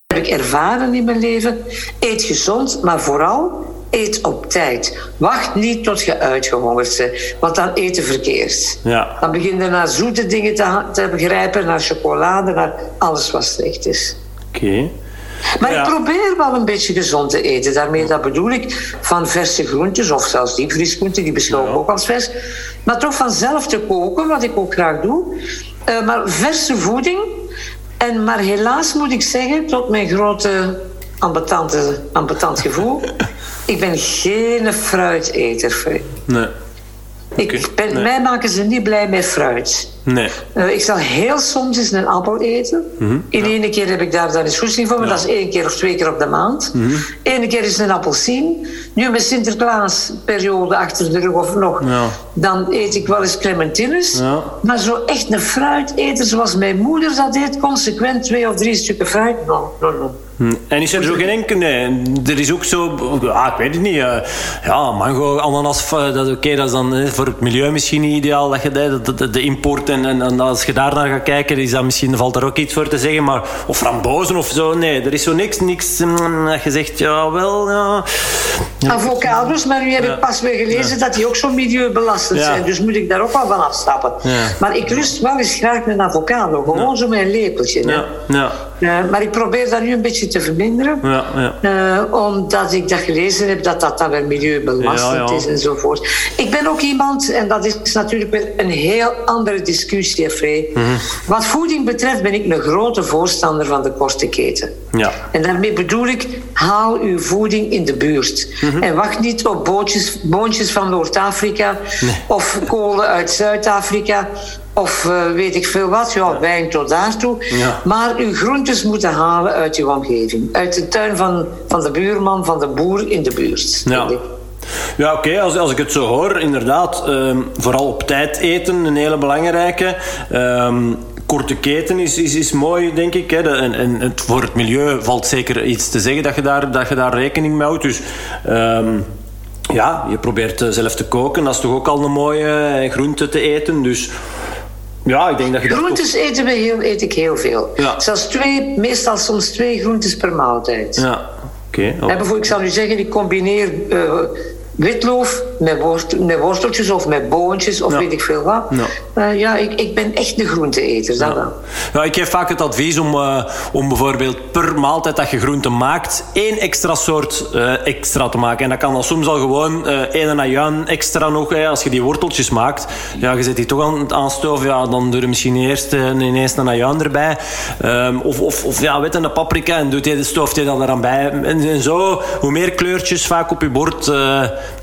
S2: heb ik ervaren in mijn leven. Eet gezond, maar vooral eet op tijd. Wacht niet tot je uitgehongerd bent, want dan eet je verkeerd.
S1: Ja.
S2: Dan begin je naar zoete dingen te, te begrijpen, naar chocolade, naar alles wat slecht is.
S1: Oké.
S2: Maar
S1: Ja.
S2: ik probeer wel een beetje gezond te eten. Daarmee dat bedoel ik van verse groentes of zelfs diepvriesgroenten, die beschouw ik ook als vers. Maar toch van zelf te koken, wat ik ook graag doe. Eh, maar verse voeding. En, maar helaas moet ik zeggen, tot mijn grote ambetante, ambetant gevoel, <laughs> ik ben geen fruiteter.
S1: Nee.
S2: Ik ben,
S1: nee.
S2: Mij maken ze niet blij met fruit.
S1: Nee.
S2: Uh, ik zal heel soms eens een appel eten.
S1: Mhm.
S2: In één keer heb ik daar dan eens goesting voor, maar dat is één keer of twee keer op de maand.
S1: Mhm.
S2: Eén keer is een appelsien. Nu met Sinterklaasperiode achter de rug of nog,
S1: Ja.
S2: dan eet ik wel eens clementines.
S1: Ja.
S2: Maar zo echt een fruiteter zoals mijn moeder dat deed, consequent twee of drie stukken fruit. No, no, no.
S1: Hm. En is er zo geen enkele... Nee. Er is ook zo... Ah, ik weet het niet. eh, ja, mango, ananas, eh, dat, oké, dat is dan eh, voor het milieu misschien niet ideaal. Dat je de, de, de- de import en, en, als je daar naar gaat kijken, is dat misschien, valt daar ook iets voor te zeggen. Maar, of frambozen of zo. Nee, er is zo niks, niks mm, dat je zegt, ja, wel, ja... ja.
S2: Avocados, maar nu heb ik pas weer gelezen dat die ook zo milieubelastend zijn. Dus moet ik daar ook wel van afstappen. Maar ik lust wel eens graag een avocado. Gewoon zo met een lepeltje. hè.
S1: Ja, ja,
S2: Eh, maar ik probeer dat nu een beetje te verminderen.
S1: ja, ja.
S2: Eh, omdat ik dat gelezen heb dat dat dan weer milieubelastend
S1: Ja,
S2: is enzovoort. Ik ben ook iemand, en dat is natuurlijk weer een heel andere discussie, Frey.
S1: Mhm.
S2: Wat voeding betreft ben ik een grote voorstander van de korte keten.
S1: Ja.
S2: En daarmee bedoel ik, haal uw voeding in de buurt.
S1: Mhm.
S2: En wacht niet op bootjes, boontjes van Noord-Afrika of kolen uit Zuid-Afrika. Of eh, weet ik veel wat, ja, wijn tot daartoe.
S1: Ja.
S2: Maar uw groentes moeten halen uit uw omgeving. Uit de tuin van, van de buurman, van de boer in de buurt.
S1: Ja. Ja, oké, als, als ik het zo hoor, inderdaad, ehm, vooral op tijd eten, een hele belangrijke. Ehm, korte keten is, is, is mooi, denk ik. Hè. En, en het, voor het milieu valt zeker iets te zeggen dat je daar, dat je daar rekening mee houdt. Dus ehm, ja, je probeert eh, zelf te koken, dat is toch ook al een mooie eh, groente te eten. Dus ja, ik denk dat je dat
S2: Groentes eten we heel, eet ik heel veel.
S1: Ja.
S2: Zelfs twee, meestal soms twee groentes per maaltijd.
S1: Ja, oké.
S2: En bijvoorbeeld, ik zal u zeggen, ik combineer eh, witloof met, worst, met worsteltjes of met boontjes of
S1: Ja.
S2: weet ik veel wat.
S1: Ja.
S2: Eh, ja, ik, ik ben echt een groenteeter, dat wel.
S1: Ja, ik geef vaak het advies om, eh, om bijvoorbeeld per maaltijd dat je groente maakt, één extra soort eh, extra te maken. En dat kan dan soms al gewoon één ajuin extra nog. Hè, als je die worteltjes maakt, ja, je zet die toch aan het aanstoven, ja, dan doe je misschien eerst ineens een ajuin erbij. Ehm, of, of, of ja, weet een paprika en doet je, stooft je dat eraan bij. En, en zo, hoe meer kleurtjes vaak op je bord,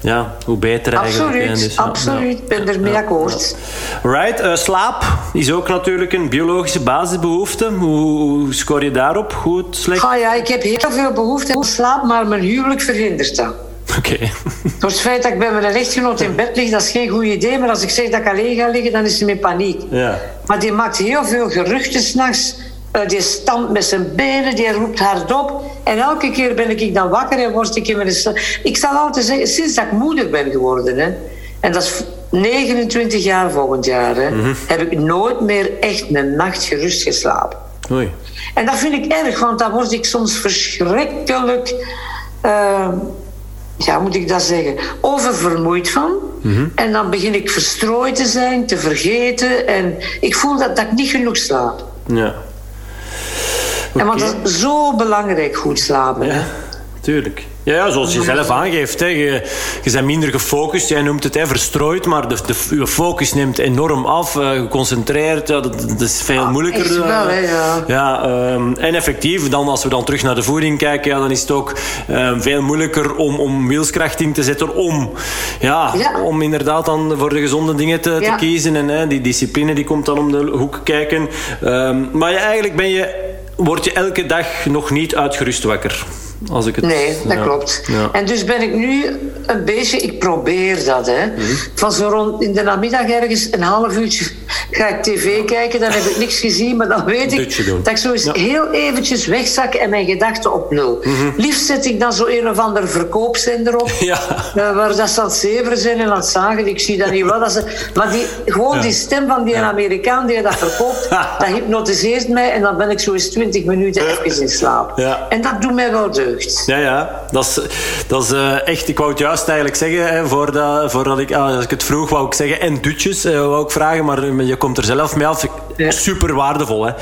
S1: ja, hoe beter.
S2: Absoluut.
S1: Dus,
S2: absoluut. Ik ben ermee akkoord.
S1: Right, eh, slaap is ook natuurlijk een biologische basisbehoefte. Hoe, hoe scoor je daarop? Goed, slecht?
S2: Ah ja, ik heb heel veel behoefte aan slaap, maar mijn huwelijk verhindert dat.
S1: Oké. <laughs>
S2: Door het feit dat ik bij mijn echtgenoot in bed lig, dat is geen goed idee. Maar als ik zeg dat ik alleen ga liggen, dan is hij in paniek.
S1: Ja.
S2: Maar die maakt heel veel geruchten s'nachts. Uh, die stampt met zijn benen, die roept hardop. En elke keer ben ik dan wakker en word ik in mijn... Ik zal altijd zeggen, sinds dat ik moeder ben geworden... Hè, en dat is 29 jaar volgend jaar... Hè, heb ik nooit meer echt een nacht gerust geslapen.
S1: Oei.
S2: En dat vind ik erg, want dan word ik soms verschrikkelijk... eh, ja, moet ik dat zeggen? Oververmoeid van. En dan begin ik verstrooid te zijn, te vergeten. En ik voel dat, dat ik niet genoeg slaap.
S1: Ja.
S2: En want dat is zo belangrijk, goed slapen. hè.
S1: Ja, tuurlijk. Ja, ja, zoals je zelf aangeeft. Hè. Je, je bent minder gefocust. Jij noemt het hè, verstrooid, maar de, de, je focus neemt enorm af. eh, geconcentreerd. Ja, dat, dat is veel
S2: Ah,
S1: moeilijker.
S2: wel,
S1: eh,
S2: hè, ja.
S1: ja, ehm, en effectief, dan, als we dan terug naar de voeding kijken, ja, dan is het ook ehm, veel moeilijker om, om wilskracht in te zetten. Om, ja,
S2: Ja.
S1: om inderdaad dan voor de gezonde dingen te, te kiezen. En hè, die discipline die komt dan om de hoek kijken. Ehm, maar eigenlijk ben je, word je elke dag nog niet uitgerust wakker. Als ik het,
S2: Nee, dat
S1: ja.
S2: klopt.
S1: Ja.
S2: En dus ben ik nu een beetje, ik probeer dat, hè.
S1: Mhm.
S2: Van zo rond in de namiddag ergens een half uurtje ga ik tv kijken, dan heb ik niks gezien, maar dan weet ik dat ik zo eens
S1: Ja. Mhm.
S2: heel eventjes wegzak en mijn gedachten op nul. Liefst zet ik dan zo een of ander verkoopzender op. <laughs>
S1: Ja.
S2: eh, waar dat ze aan het zeveren zijn en aan het zagen. Ik zie dat niet wel. Dat ze, maar die, gewoon die stem van die Amerikaan die dat verkoopt, <laughs> dat hypnotiseert mij. En dan ben ik zo eens twintig minuten even in slaap. En dat doet mij wel deugd.
S1: Ja, ja. Dat is, dat is eh, echt... Ik wou het juist eigenlijk zeggen, hè, voordat, voordat ik, ah, als ik het vroeg, wou ik zeggen en dutjes, eh, wou ik vragen, maar eh, je komt er zelf mee af.
S2: Ja.
S1: super waardevol. Hè.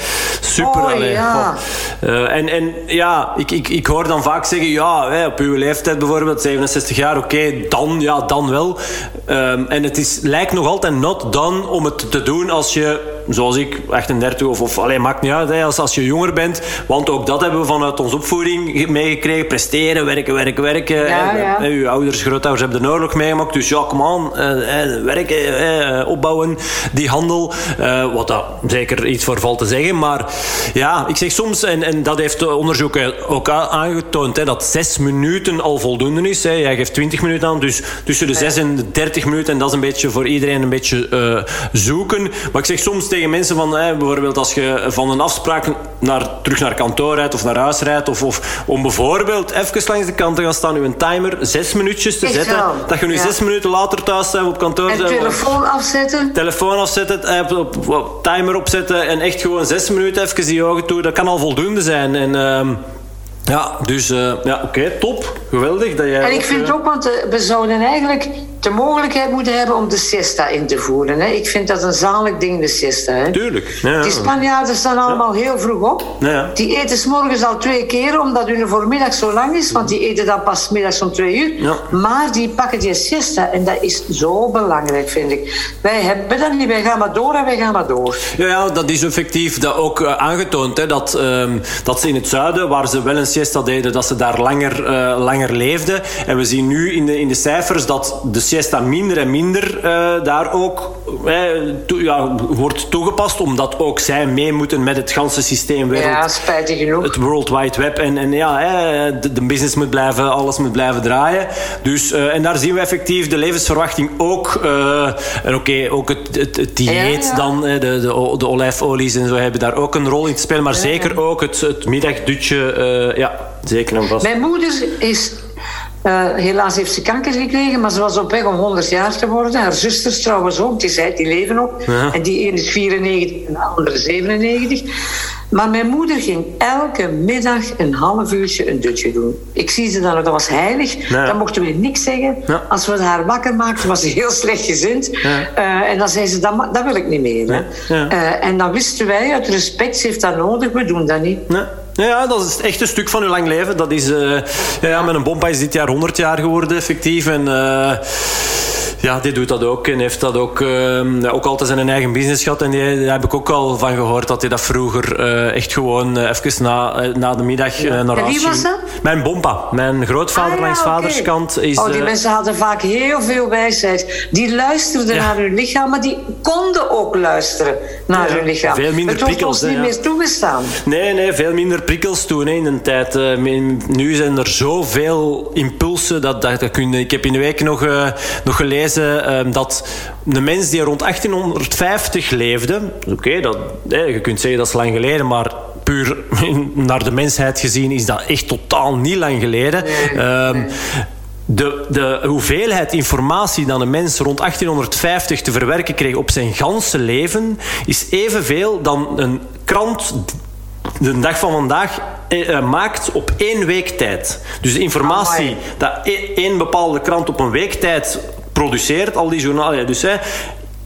S1: Super.
S2: Oh,
S1: allee,
S2: ja.
S1: goh. Eh, en, en ja, ik, ik, ik hoor dan vaak zeggen, ja, hè, op uw leeftijd bijvoorbeeld, 67 jaar, oké, dan, ja, dan wel. Ehm, en het is, lijkt nog altijd not done om het te doen als je, zoals ik, 38 of, of alleen maakt niet uit, hè, als, als je jonger bent. Want ook dat hebben we vanuit onze opvoeding meegekregen. Presteren, werken, werken, werken.
S2: Ja.
S1: Hè, Uw ouders, grootouders hebben de oorlog meegemaakt. Dus ja, come on, eh, eh, werken, eh, opbouwen, die handel. Eh, wat dat zeker iets voor valt te zeggen. Maar ja, ik zeg soms, en, en dat heeft de onderzoek ook a- aangetoond, hè, dat zes minuten al voldoende is. Hè. Jij geeft 20 minuten aan, dus tussen de 6 en de 30 minuten. En dat is een beetje voor iedereen een beetje eh, zoeken. Maar ik zeg soms tegen mensen van, hè, bijvoorbeeld als je van een afspraak naar, terug naar kantoor rijdt of naar huis rijdt, of, of om bijvoorbeeld even langs de kant te gaan staan, uw timer zes minuutjes te
S2: Echt
S1: zetten,
S2: wel,
S1: dat je nu
S2: ja.
S1: zes minuten later thuis bent op kantoor
S2: En telefoon afzetten.
S1: telefoon afzetten, eh, op, op- op timer opzetten en echt gewoon zes minuten even die ogen toe. Dat kan al voldoende zijn. En, ehm, ja, dus eh, ja, oké, top. Geweldig dat jij...
S2: En ik vind
S1: eh,
S2: ook, want eh, we zouden eigenlijk de mogelijkheid moeten hebben om de siesta in te voeren. Hè. Ik vind dat een zalig ding, de siesta. Hè.
S1: Tuurlijk. Ja.
S2: Die Spanjaarden staan allemaal heel vroeg op.
S1: Ja.
S2: Die eten s morgens al twee keer, omdat hun voormiddag zo lang is. Want die eten dan pas middags om twee uur. Maar die pakken die siesta. En dat is zo belangrijk, vind ik. Wij hebben dat niet. Wij gaan maar door en wij gaan maar door.
S1: Ja, ja, dat is effectief dat ook aangetoond. Hè, dat, ehm, dat ze in het zuiden, waar ze wel een siesta deden, dat ze daar langer, eh, langer leefden. En we zien nu in de, in de cijfers dat de siesta minder en minder eh, daar ook eh, ja, wordt toegepast. Omdat ook zij mee moeten met het ganse systeem wereld.
S2: Ja, spijtig genoeg.
S1: het World Wide Web. En, en ja, de, de business moet blijven, alles moet blijven draaien. Dus, en daar zien we effectief de levensverwachting ook. en oké, ook het, het, het dieet
S2: Ja, ja.
S1: dan, de, de, de olijfolies en zo hebben daar ook een rol in te spelen. Maar zeker ook het, het middagdutje. Zeker en vast.
S2: Mijn moeder is... eh, helaas heeft ze kanker gekregen, maar ze was op weg om 100 jaar te worden. Haar zusters trouwens ook, die, zei, die leven.
S1: Ja.
S2: En die een is 94 en de andere 97. Maar mijn moeder ging elke middag een half uurtje een dutje doen. Ik zie ze dan dat was heilig.
S1: Ja.
S2: Dan mochten we niks zeggen.
S1: Ja.
S2: Als we haar wakker maakten, was ze heel slecht gezind. Eh, en dan zei ze, dat, dat wil ik niet meer. Hè. Eh, en dan wisten wij, uit respect, ze heeft dat nodig, we doen dat niet.
S1: Ja. Dat is echt een stuk van uw lang leven. Dat is, eh, ja, mijn bompa is dit jaar 100 jaar geworden, effectief. En eh, ja, die doet dat ook. En heeft dat ook, ja, ook altijd zijn eigen business gehad. En die, daar heb ik ook al van gehoord dat hij dat vroeger eh, echt gewoon eh, even na, eh, na de middag eh, naar
S2: En wie was
S1: ging.
S2: dat?
S1: Mijn bompa. Mijn grootvader
S2: Ah, ja,
S1: langs
S2: oké.
S1: vaderskant is...
S2: Oh, die mensen hadden vaak heel veel wijsheid. Die luisterden
S1: Ja.
S2: naar hun lichaam, maar die konden ook luisteren naar hun lichaam.
S1: veel minder
S2: Het
S1: prikkels,
S2: ons niet meer toegestaan.
S1: Nee, nee, veel minder prikkels toen hè, in een tijd. Nu zijn er zoveel impulsen. Dat, dat, dat kun je, ik heb in de week nog, nog gelezen eh, dat de mens die rond 1850 leefde... Oké, dat je kunt zeggen dat is lang geleden, maar... Puur naar de mensheid gezien is dat echt totaal niet lang geleden. Ehm, de, de hoeveelheid informatie dat een mens rond 1850 te verwerken kreeg op zijn ganse leven is evenveel dan een krant de dag van vandaag eh, eh, maakt op één week tijd. Dus de informatie dat e- één bepaalde krant op een week tijd produceert, al die journalen. ja, Dus hè,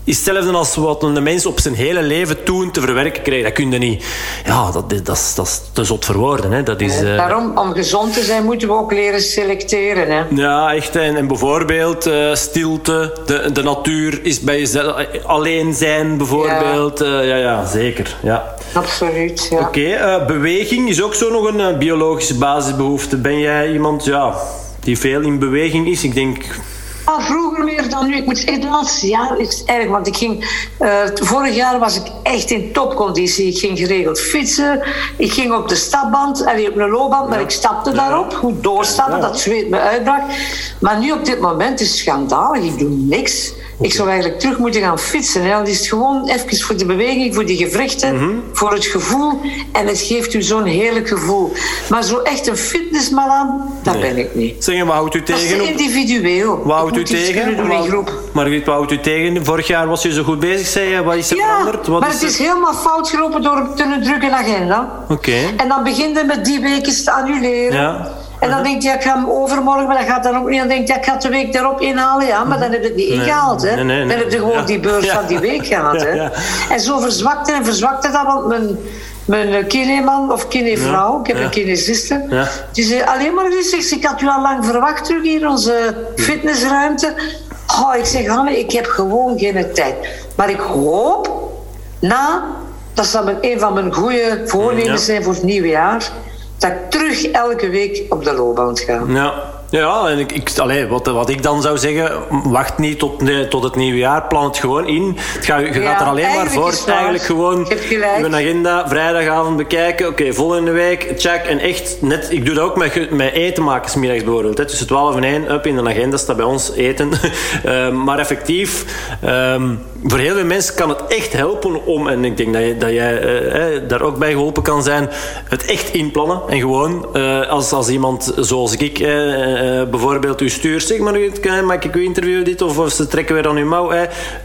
S1: is hetzelfde als wat een mens op zijn hele leven toen te verwerken kreeg. Dat kun je niet. Ja, dat, is- dat, is- dat is te zot voor woorden. Hè. Dat is, eh,
S2: Daarom, om gezond te zijn, moeten we ook leren selecteren. Hè.
S1: ja, echt. En, en bijvoorbeeld eh, stilte, de, de natuur is bij jezelf. eh, Alleen zijn, bijvoorbeeld. Ja, ja, ja zeker. Ja.
S2: Absoluut, ja.
S1: Oké, eh, beweging is ook zo nog een eh, biologische basisbehoefte. Ben jij iemand ja, die veel in beweging is? Ik denk.
S2: Ah, vroeger meer dan nu. Ik moet zeggen, het laatste jaar is erg. Want ik ging, eh, vorig jaar was ik echt in topconditie. Ik ging geregeld fietsen. Ik ging op de stapband, allee, op een loopband, maar ik stapte daarop. Goed doorstappen, dat zweet me uitbrak. Maar nu op dit moment is het schandalig. Ik doe niks. Ik zou eigenlijk terug moeten gaan fietsen. Hè. Dan is het gewoon even voor de beweging, voor die gewrichten, voor het gevoel. En het geeft u zo'n heerlijk gevoel. Maar zo echt een fitnessman aan, dat ben ik niet.
S1: Zeg, wat houdt u
S2: Dat is
S1: tegen?
S2: individueel.
S1: Wat houdt u tegen?
S2: doen
S1: Wat-
S2: groep.
S1: Margriet, wat houdt u tegen? Vorig jaar was je zo goed bezig, zei je. Wat is er
S2: Ja,
S1: veranderd? Wat
S2: maar
S1: is
S2: het is helemaal fout gelopen door een te drukke agenda.
S1: Oké.
S2: En dan begint het met die weken te annuleren.
S1: Ja.
S2: En dan denk je, ja, ik ga hem overmorgen, maar dat gaat dan ook niet. Dan denk je, ja, ik ga de week daarop inhalen. Ja, maar dan heb je het niet ingehaald. Hè.
S1: Nee, nee, nee.
S2: Dan heb je gewoon
S1: Ja.
S2: die beurs van die week <laughs> gehad. Hè. En zo verzwakte en verzwakte dat, want mijn, mijn kineman of kinevrouw, ik heb een kinesiste, die zei alleen maar gezegd, ik had u al lang verwacht terug hier onze fitnessruimte. Oh, ik zeg, Hanne, ik heb gewoon geen tijd. Maar ik hoop, na, dat zal een van mijn goede voornemens zijn voor het nieuwe jaar, dat ik terug elke week op de loopband ga.
S1: Ja. Ja, en ik, ik, allee, wat, wat ik dan zou zeggen, wacht niet tot, nee, tot het nieuwe jaar, plan het gewoon in. Het je
S2: Ja,
S1: gaat er alleen maar voor eigenlijk gewoon
S2: Je
S1: agenda vrijdagavond bekijken. Oké, volgende week, check. En echt, net, ik doe dat ook met, met eten maken, 's middags bijvoorbeeld. Hè. Tussen 12 en 1, up in de agenda staat bij ons eten. <laughs> Ehm, maar effectief, ehm, voor heel veel mensen kan het echt helpen om, en ik denk dat, je, dat jij eh, daar ook bij geholpen kan zijn, het echt inplannen. En gewoon, eh, als, als iemand zoals ik eh, bijvoorbeeld u stuurt, zeg maar, mag ik u interviewen dit? Of, of ze trekken weer aan uw mouw. Eh,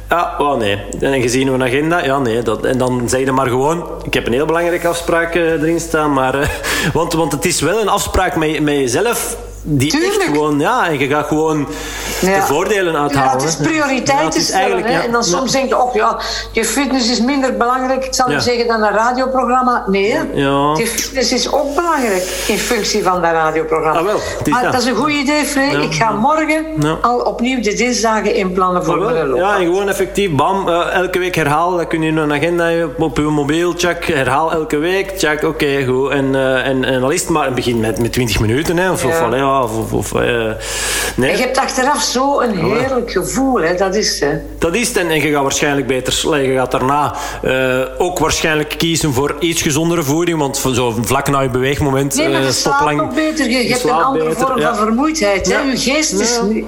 S1: ah, oh nee. En gezien uw agenda, ja nee. Dat, en dan zeg je maar gewoon, ik heb een heel belangrijke afspraak eh, erin staan, maar... eh, <laughs> want, want het is wel een afspraak met, met jezelf die echt
S2: Tuurlijk.
S1: gewoon, ja, en je gaat gewoon de voordelen uithalen.
S2: Ja, het is
S1: hè.
S2: prioriteiten
S1: Ja, is
S2: stellen. hè. en dan soms denk je, oh ja, die fitness is minder belangrijk, ik zal niet zeggen dan een radioprogramma. Nee,
S1: Ja.
S2: die fitness is ook belangrijk in functie van dat radioprogramma.
S1: Ah, wel, is
S2: maar
S1: dat.
S2: dat is een goed idee, Free. Ik ga morgen al opnieuw de dinsdagen inplannen voor
S1: wel,
S2: loop.
S1: Ja, en gewoon effectief, bam, eh, elke week herhalen. Dat kun je in een agenda op uw mobiel, check, herhaal elke week, check, oké, goed. En, eh, en, en al is het maar, begin met, met 20 minuten, hè, of, of, Of, of, of, eh, nee.
S2: En je hebt achteraf zo een heerlijk gevoel, hè. dat is het. hè.
S1: Dat is het. En, en je gaat waarschijnlijk beter Je gaat daarna eh, ook waarschijnlijk kiezen voor iets gezondere voeding. Want zo vlak na je beweegmoment
S2: Nee, maar
S1: eh,
S2: je slaapt ook beter. Je, je hebt een andere
S1: beter,
S2: vorm
S1: ja.
S2: van vermoeidheid. Hè. Je geest is...
S1: Ja.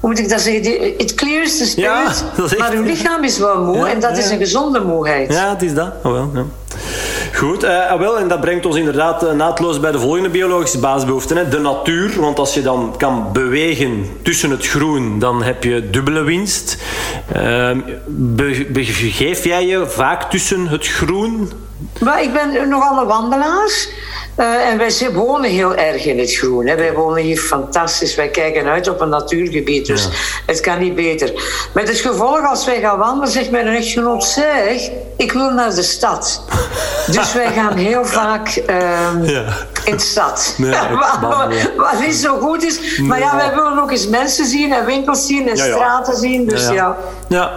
S2: Hoe moet ik dat zeggen? Die- It clears the spirit.
S1: Ja, <laughs> echt-
S2: maar uw lichaam is wel moe.
S1: Ja,
S2: en dat is een gezonde moeheid.
S1: Ja, het is dat. Ah, wel, ja. Goed, eh, ah, wel, en dat brengt ons inderdaad eh, naadloos bij de volgende biologische basisbehoefte. Hè. De natuur, want als je dan kan bewegen tussen het groen, dan heb je dubbele winst. Be- begeef jij je vaak tussen het groen?
S2: Maar ik ben nogal een wandelaar. Eh, en wij wonen heel erg in het groen. Hè. Wij wonen hier fantastisch. Wij kijken uit op een natuurgebied. Dus het kan niet beter. Met het gevolg, als wij gaan wandelen, zegt mijn echtgenoot... Zeg, ik wil naar de stad. dus wij gaan heel vaak ehm,
S1: Ja.
S2: in de stad. <laughs> Wat, niet zo goed is. Maar ja, wij willen ook eens mensen zien en winkels zien en
S1: Ja, ja.
S2: straten zien. Dus ja.
S1: ja. Ja.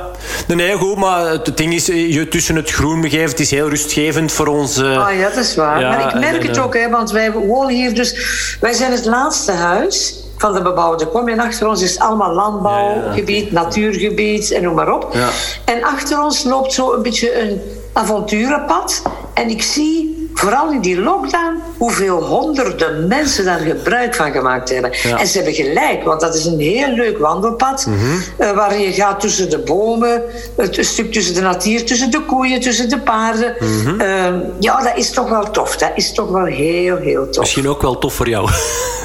S1: Nee, nee, goed, maar het ding is, je tussen het groen begeeft, het is heel rustgevend voor ons. eh,
S2: Ah ja, dat is waar. Maar ik merk
S1: en,
S2: het
S1: eh,
S2: ook, hè, want wij wonen hier dus... Wij zijn het laatste huis van de bebouwde kom. En achter ons is allemaal landbouwgebied, natuurgebied en noem maar op.
S1: Ja.
S2: En achter ons loopt zo een beetje een avonturenpad. En ik zie, vooral in die lockdown, hoeveel honderden mensen daar gebruik van gemaakt hebben.
S1: Ja.
S2: En ze hebben gelijk, want dat is een heel leuk wandelpad. eh, waar je gaat tussen de bomen, het stuk tussen de natuur, tussen de koeien, tussen de paarden. Ehm, ja, dat is toch wel tof. Dat is toch wel heel, heel tof.
S1: Misschien ook wel tof voor jou.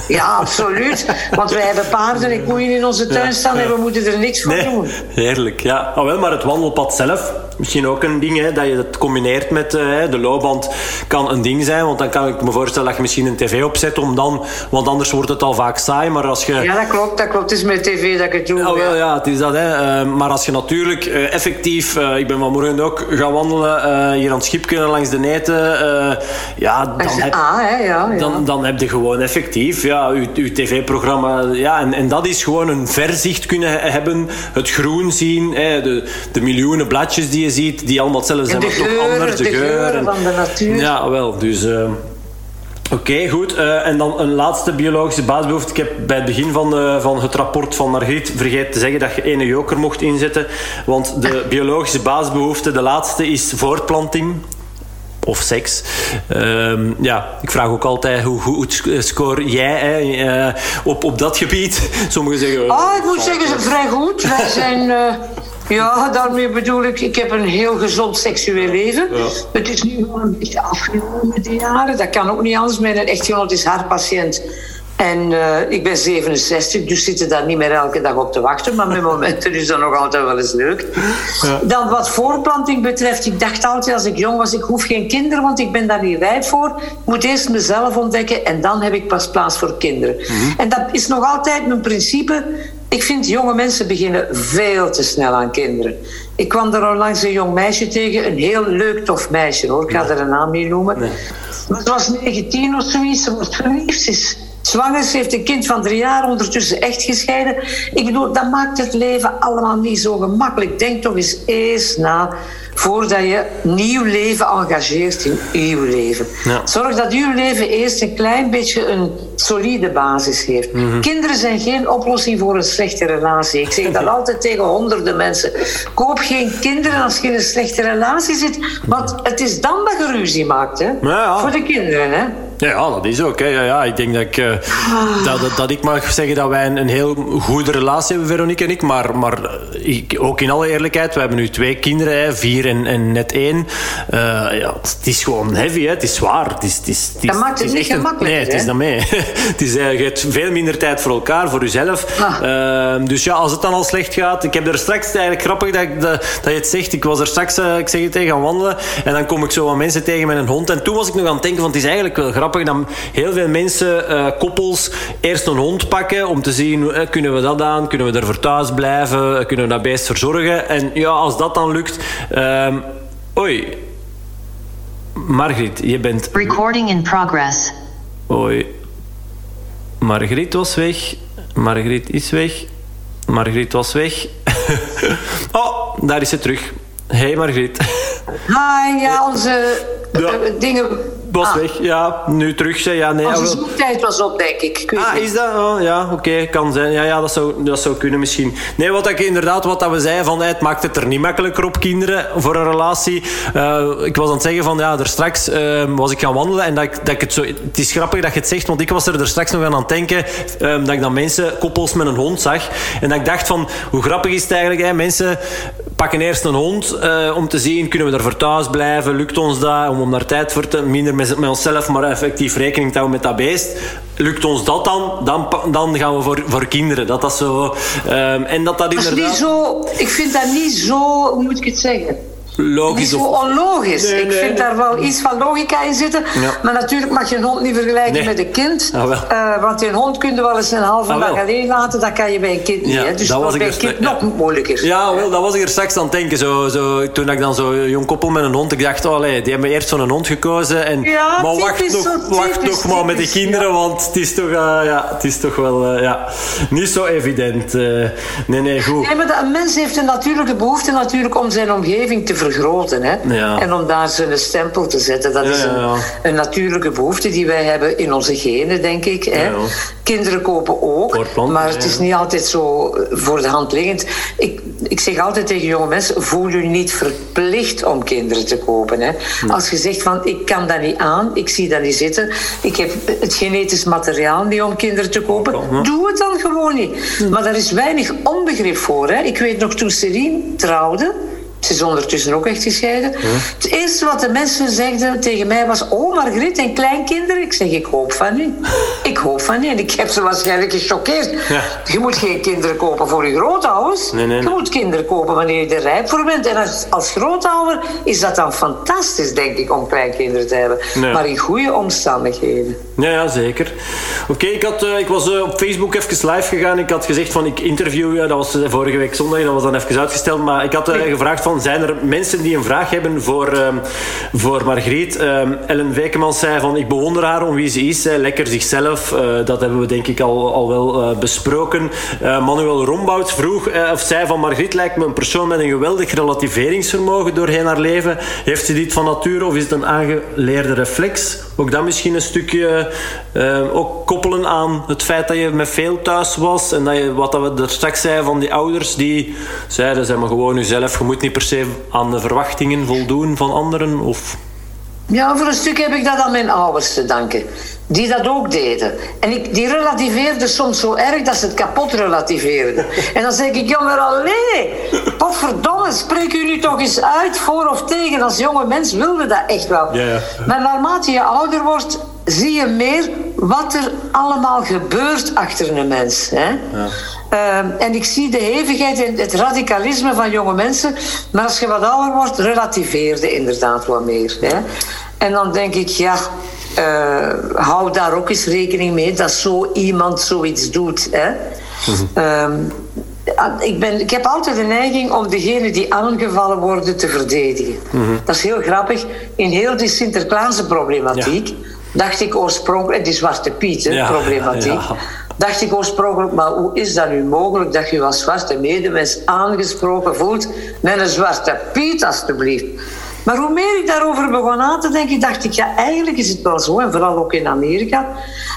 S2: Ja, absoluut. Want wij hebben paarden en koeien in onze tuin staan en we moeten er niks voor doen.
S1: heerlijk. Ja. Ah, wel, maar het wandelpad zelf, misschien ook een ding, hè, dat je het combineert met eh, de loopband, kan een ding zijn. Want dan kan ik me voorstellen dat je misschien een tv opzet om dan, want anders wordt het al vaak saai. Maar als je.
S2: Ja, dat klopt. Dat klopt. Het is met tv dat ik het doe.
S1: Oh, wel,
S2: ja.
S1: ja, het is dat. Hè. Eh, maar als je natuurlijk eh, effectief, ik ben vanmorgen ook gaan wandelen hier aan het schipje langs de neten, ja, dan
S2: Dat
S1: heb,
S2: ah, hè, ja, ja.
S1: dan, dan heb je gewoon effectief ja, je, je tv-programma. Ja, en, en dat is gewoon een verzicht kunnen he- hebben. Het groen zien, hè, de, de miljoenen bladjes die je ziet, die allemaal hetzelfde zijn,
S2: de
S1: maar toch
S2: geuren,
S1: anders.
S2: de geuren van de natuur.
S1: Ja, wel. Dus... eh, Oké, goed. Eh, en dan een laatste biologische basisbehoefte. Ik heb bij het begin van, de, van het rapport van Margriet vergeten te zeggen dat je ene joker mocht inzetten. Want de biologische basisbehoefte, de laatste, is voortplanting. Of seks. Ehm, ja, ik vraag ook altijd hoe goed score jij hè, eh, op, op dat gebied. <laughs> Sommigen zeggen...
S2: Ah, ik moet zeggen, ze vrij goed. Wij <laughs> zijn... ja, daarmee bedoel ik, ik heb een heel gezond seksueel leven.
S1: Ja.
S2: Het is nu gewoon een beetje afgenomen met de jaren. Dat kan ook niet anders. Mijn echtgenoot is hartpatiënt. En uh, ik ben 67, dus zitten daar niet meer elke dag op te wachten. Maar met momenten is dat nog altijd wel eens leuk. Ja. Dan wat voorplanting betreft, ik dacht altijd als ik jong was, ik hoef geen kinderen, want ik ben daar niet rijp voor. Ik moet eerst mezelf ontdekken en dan heb ik pas plaats voor kinderen. Mhm. En dat is nog altijd mijn principe. Ik vind jonge mensen beginnen veel te snel aan kinderen. Ik kwam er onlangs een jong meisje tegen, een heel leuk tof meisje hoor. Ik ga er een naam niet noemen. Nee. Maar ze was 19 of zoiets, ze wordt verliefd. Is zwanger, ze heeft een kind van drie jaar, ondertussen echt gescheiden. Ik bedoel, dat maakt het leven allemaal niet zo gemakkelijk. Denk toch eens eens na voordat je nieuw leven engageert in uw leven. Zorg dat uw leven eerst een klein beetje een solide basis heeft. Mhm. Kinderen zijn geen oplossing voor een slechte relatie. Ik zeg dat <laughs> altijd tegen honderden mensen. Koop geen kinderen als je in een slechte relatie zit, want het is dan dat je ruzie maakt. Hè? Voor de kinderen. Hè?
S1: Ja, dat is ook. Hè. Ja, ja, ik denk dat ik, uh, dat, dat, ik mag zeggen dat wij een, een, heel goede relatie hebben, Veronique en ik. Maar, maar ik, ook in alle eerlijkheid, we hebben nu twee kinderen, hè, vier en, en net één. Uh, ja, het is gewoon heavy, hè. het is zwaar. Het is, het is, het
S2: is, dat maakt het, niet gemakkelijk.
S1: Nee, het is dat mee. <laughs> het is, uh, je hebt veel minder tijd voor elkaar, voor jezelf. Ah. dus ja, als het dan al slecht gaat... Ik heb er straks, eigenlijk grappig dat, dat, dat je het zegt, ik was er straks, ik zeg het tegen, gaan wandelen. En dan kom ik zo wat mensen tegen met een hond. En toen was ik nog aan het denken, want het is eigenlijk wel grappig grappig dat heel veel mensen, uh, koppels, eerst een hond pakken om te zien, uh, kunnen we dat aan, kunnen we ervoor thuis blijven, uh, kunnen we dat beest verzorgen. En ja, als dat dan lukt... Ehm, oei. Margriet, je bent...
S3: Recording in progress.
S1: Oei. Margriet was weg. Margriet is weg. Margriet was weg. <laughs> oh, daar is ze terug. Hey Margriet.
S2: Hi, ja, onze ja. dingen
S1: was ah. weg, ja. Nu terug, zei ja, nee.
S2: Onze zoektijd was op, denk ik. ik
S1: ah, is dat? Oh, ja, oké, kan zijn. Ja, ja dat, zou, dat zou kunnen misschien. Nee, wat ik inderdaad, wat dat we zeiden, van, het maakt het er niet makkelijker op, kinderen, voor een relatie. Uh, ik was aan het zeggen van, ja, er straks uh, was ik gaan wandelen en dat ik, dat ik het zo... Het is grappig dat je het zegt, want ik was er, er straks nog aan aan het denken uh, dat ik dan mensen, koppels met een hond zag. En dat ik dacht van, hoe grappig is het eigenlijk, hè? mensen pakken eerst een hond om te zien, kunnen we er voor thuis blijven, lukt ons dat, om, om daar tijd voor te... minder met, met onszelf maar effectief rekening te houden met dat beest. Lukt ons dat dan, dan, dan gaan we voor, voor kinderen. Dat dat zo... Um, en dat dat inderdaad...
S2: Dat is niet zo... Ik vind dat niet zo... Hoe moet ik het zeggen?
S1: Logisch.
S2: Niet zo onlogisch. ik vind daar wel iets van logica in zitten. Maar natuurlijk mag je een hond niet vergelijken met een kind. Ah, uh, want een hond kun je wel eens een halve ah, dag alleen laten. Dat kan je bij een kind niet. Hè? Dus dat was bij een kind nog moeilijker.
S1: Ja, wel, dat was ik er straks aan het denken. Zo, zo, toen ik dan zo'n jong koppel met een hond... Ik dacht, oh, allee, die hebben eerst zo'n hond gekozen. En,
S2: ja,
S1: maar wacht nog, wacht nog maar met de kinderen. Want het is toch, uh, ja, het is toch wel uh, ja, niet zo evident. nee, nee, goed.
S2: Nee, maar een mens heeft een natuurlijke behoefte natuurlijk om zijn omgeving te vergroten. Hè? En om daar zijn stempel te zetten. Dat is een, een, natuurlijke behoefte die wij hebben in onze genen, denk ik. Hè? Kinderen kopen ook. maar het is niet altijd zo voor de hand liggend. Ik, ik zeg altijd tegen jonge mensen: voel je niet verplicht om kinderen te kopen. Hè? Als je zegt van ik kan dat niet aan, ik zie dat niet zitten, ik heb het genetisch materiaal niet om kinderen te kopen, doe het dan gewoon niet. Maar daar is weinig onbegrip voor. Hè? Ik weet nog toen Celine trouwde. Ze is ondertussen ook echt gescheiden. Het eerste wat de mensen zeiden tegen mij was... Oh, Margriet en kleinkinderen? Ik zeg, ik hoop van niet. Ik hoop van niet. En ik heb ze waarschijnlijk gechoqueerd. Je moet geen kinderen kopen voor je grootouders. Nee, nee, Je moet kinderen kopen wanneer je er rijp voor bent. En als, als grootouder is dat dan fantastisch, denk ik, om kleinkinderen te hebben. Maar in goede omstandigheden.
S1: Ja, ja zeker. Oké, ik ik, uh, ik was uh, op Facebook even live gegaan. Ik had gezegd van, ik interview je. Dat was uh, vorige week zondag. Dat was dan even uitgesteld. Maar ik had gevraagd van zijn er mensen die een vraag hebben voor, um, voor Margriet. Um, Ellen Wijkemans zei van ik bewonder haar om wie ze is. lekker zichzelf. Uh, dat hebben we denk ik al, al wel uh, besproken. Uh, Manuel Rombout vroeg of zei van Margriet lijkt me een persoon met een geweldig relativeringsvermogen doorheen haar leven. Heeft ze dit van nature of is het een aangeleerde reflex? Ook dat misschien een stukje ook koppelen aan het feit dat je met veel thuis was. En dat je, wat dat we er straks zeiden van die ouders die zeiden, zeg maar gewoon jezelf. Je moet niet se aan de verwachtingen voldoen van anderen? Of...
S2: Ja, voor een stuk heb ik dat aan mijn ouders te danken. Die dat ook deden. En ik, die relativeerden soms zo erg dat ze het kapot relativeerden. En dan zeg ik, jongen, allee, potverdomme, spreek u nu toch eens uit, voor of tegen. Als jonge mens wilde dat echt wel. Maar naarmate je ouder wordt, zie je meer wat er allemaal gebeurt achter een mens. Hè? Ja. Ehm, en ik zie de hevigheid en het radicalisme van jonge mensen. Maar als je wat ouder wordt, relativeerde inderdaad wat meer. Hè? En dan denk ik, ja, uh, hou daar ook eens rekening mee dat zo iemand zoiets doet. Hè? Ehm, ik, ben, ik heb altijd de neiging om degenen die aangevallen worden te verdedigen. Dat is heel grappig. In heel die Sinterklaas-problematiek dacht ik oorspronkelijk, die Zwarte Piet-problematiek, dacht ik oorspronkelijk, maar hoe is dat nu mogelijk dat je als zwarte medemens aangesproken voelt met een Zwarte Piet, alstublieft? Maar hoe meer ik daarover begon aan te denken, dacht ik, ja, eigenlijk is het wel zo, en vooral ook in Amerika.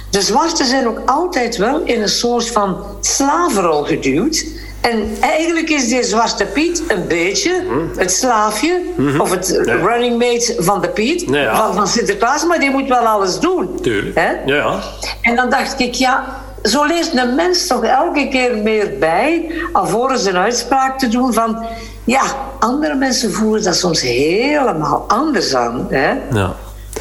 S2: De zwarten zijn ook altijd wel in een soort van slavenrol geduwd. En eigenlijk is die Zwarte Piet een beetje het slaafje mhm. of het running mate van de Piet, van, van Sinterklaas, maar die moet wel alles doen.
S1: Tuurlijk. Hè? Ja.
S2: En dan dacht ik, ja, zo leert een mens toch elke keer meer bij, alvorens een uitspraak te doen van, ja, andere mensen voelen dat soms helemaal anders aan. Hè? Ja.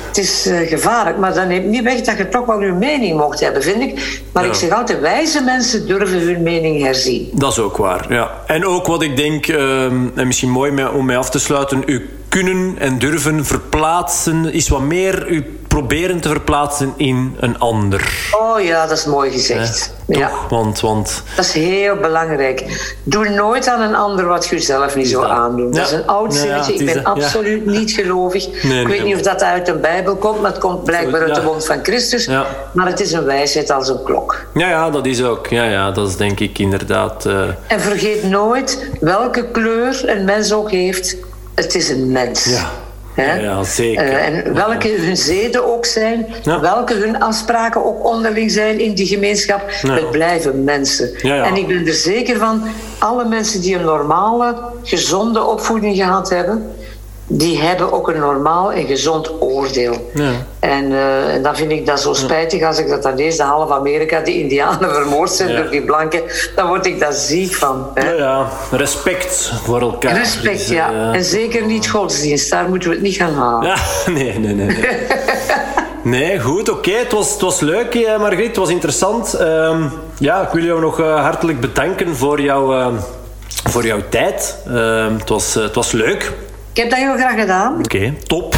S2: Het is uh, gevaarlijk, maar dat neemt niet weg dat je toch wel je mening mocht hebben, vind ik. Maar ik zeg altijd, wijze mensen durven hun mening herzien.
S1: Dat is ook waar, ja. En ook wat ik denk, uh, en misschien mooi om mee af te sluiten, u kunnen en durven verplaatsen is wat meer u proberen te verplaatsen in een ander.
S2: Oh ja, dat is mooi gezegd. ja.
S1: want, want...
S2: Dat is heel belangrijk. Doe nooit aan een ander wat je zelf niet zou aandoen. Dat is een oud zinnetje. ik ben absoluut niet gelovig. ik weet niet of dat uit de Bijbel komt, maar het komt blijkbaar uit de mond van Christus. Maar het is een wijsheid als een klok.
S1: Ja, ja, dat is ook. Ja, ja, dat is denk ik inderdaad... Uh...
S2: En vergeet nooit welke kleur een mens ook heeft. Het is een mens.
S1: Ja. Ja, zeker. Uh,
S2: en welke hun zeden ook zijn, welke hun afspraken ook onderling zijn in die gemeenschap, het blijven mensen. En ik ben er zeker van, alle mensen die een normale, gezonde opvoeding gehad hebben, die hebben ook een normaal en gezond oordeel. Ja. En, uh, en dan vind ik dat zo spijtig als ik dat dan lees, de half Amerika, die indianen <laughs> vermoord zijn door die blanken, dan word ik daar ziek van.
S1: Hè? Ja, ja, respect voor elkaar.
S2: Respect, dus, ja. Uh, en zeker niet godsdienst, daar moeten we het niet gaan halen.
S1: Ja, <laughs> nee, nee, nee. nee. <laughs> Nee, goed, oké. Het, was, het was leuk, eh, Margriet. Het was interessant. Uh, ja, ik wil jou nog uh, hartelijk bedanken voor, jou, voor jouw tijd. Ehm, het, was, het was leuk.
S2: Ik heb dat heel graag gedaan.
S1: Oké, top.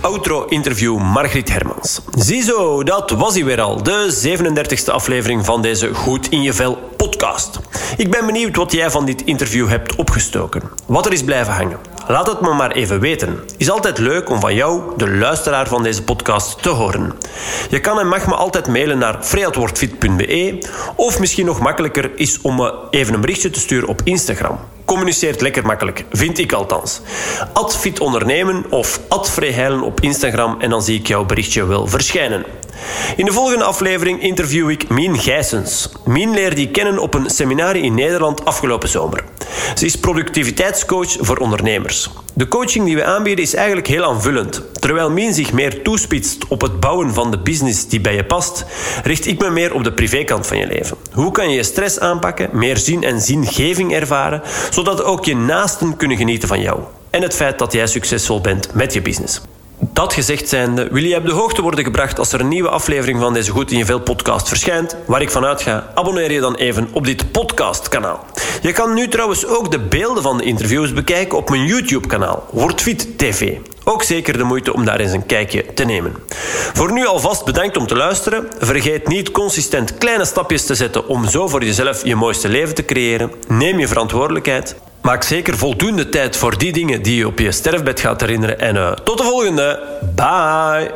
S1: Outro-interview Margriet Hermans. Ziezo, dat was hij weer al. De 37e aflevering van deze Goed in je Vel podcast. Ik ben benieuwd wat jij van dit interview hebt opgestoken. Wat er is blijven hangen. Laat het me maar even weten. Is altijd leuk om van jou, de luisteraar van deze podcast, te horen. Je kan en mag me altijd mailen naar freatwordfit.be of misschien nog makkelijker is om me even een berichtje te sturen op Instagram. Communiceert lekker makkelijk, vind ik althans. Ad Fit Ondernemen of Ad Vrijheilen op Instagram en dan zie ik jouw berichtje wel verschijnen. In de volgende aflevering interview ik Mien Gijsens. Mien leerde ik kennen op een seminar in Nederland afgelopen zomer. Ze is productiviteitscoach voor ondernemers. De coaching die we aanbieden is eigenlijk heel aanvullend. Terwijl Mien zich meer toespitst op het bouwen van de business die bij je past, richt ik me meer op de privékant van je leven. Hoe kan je je stress aanpakken, meer zin en zingeving ervaren, zodat ook je naasten kunnen genieten van jou? En het feit dat jij succesvol bent met je business. Dat gezegd zijnde, wil je op de hoogte worden gebracht als er een nieuwe aflevering van deze Goed in je Veel podcast verschijnt, waar ik vanuit ga, abonneer je dan even op dit podcastkanaal. Je kan nu trouwens ook de beelden van de interviews bekijken op mijn YouTube-kanaal, WordFit TV. Ook zeker de moeite om daar eens een kijkje te nemen. Voor nu alvast bedankt om te luisteren. Vergeet niet consistent kleine stapjes te zetten om zo voor jezelf je mooiste leven te creëren. Neem je verantwoordelijkheid. Maak zeker voldoende tijd voor die dingen die je op je sterfbed gaat herinneren. En uh, tot de volgende. Bye.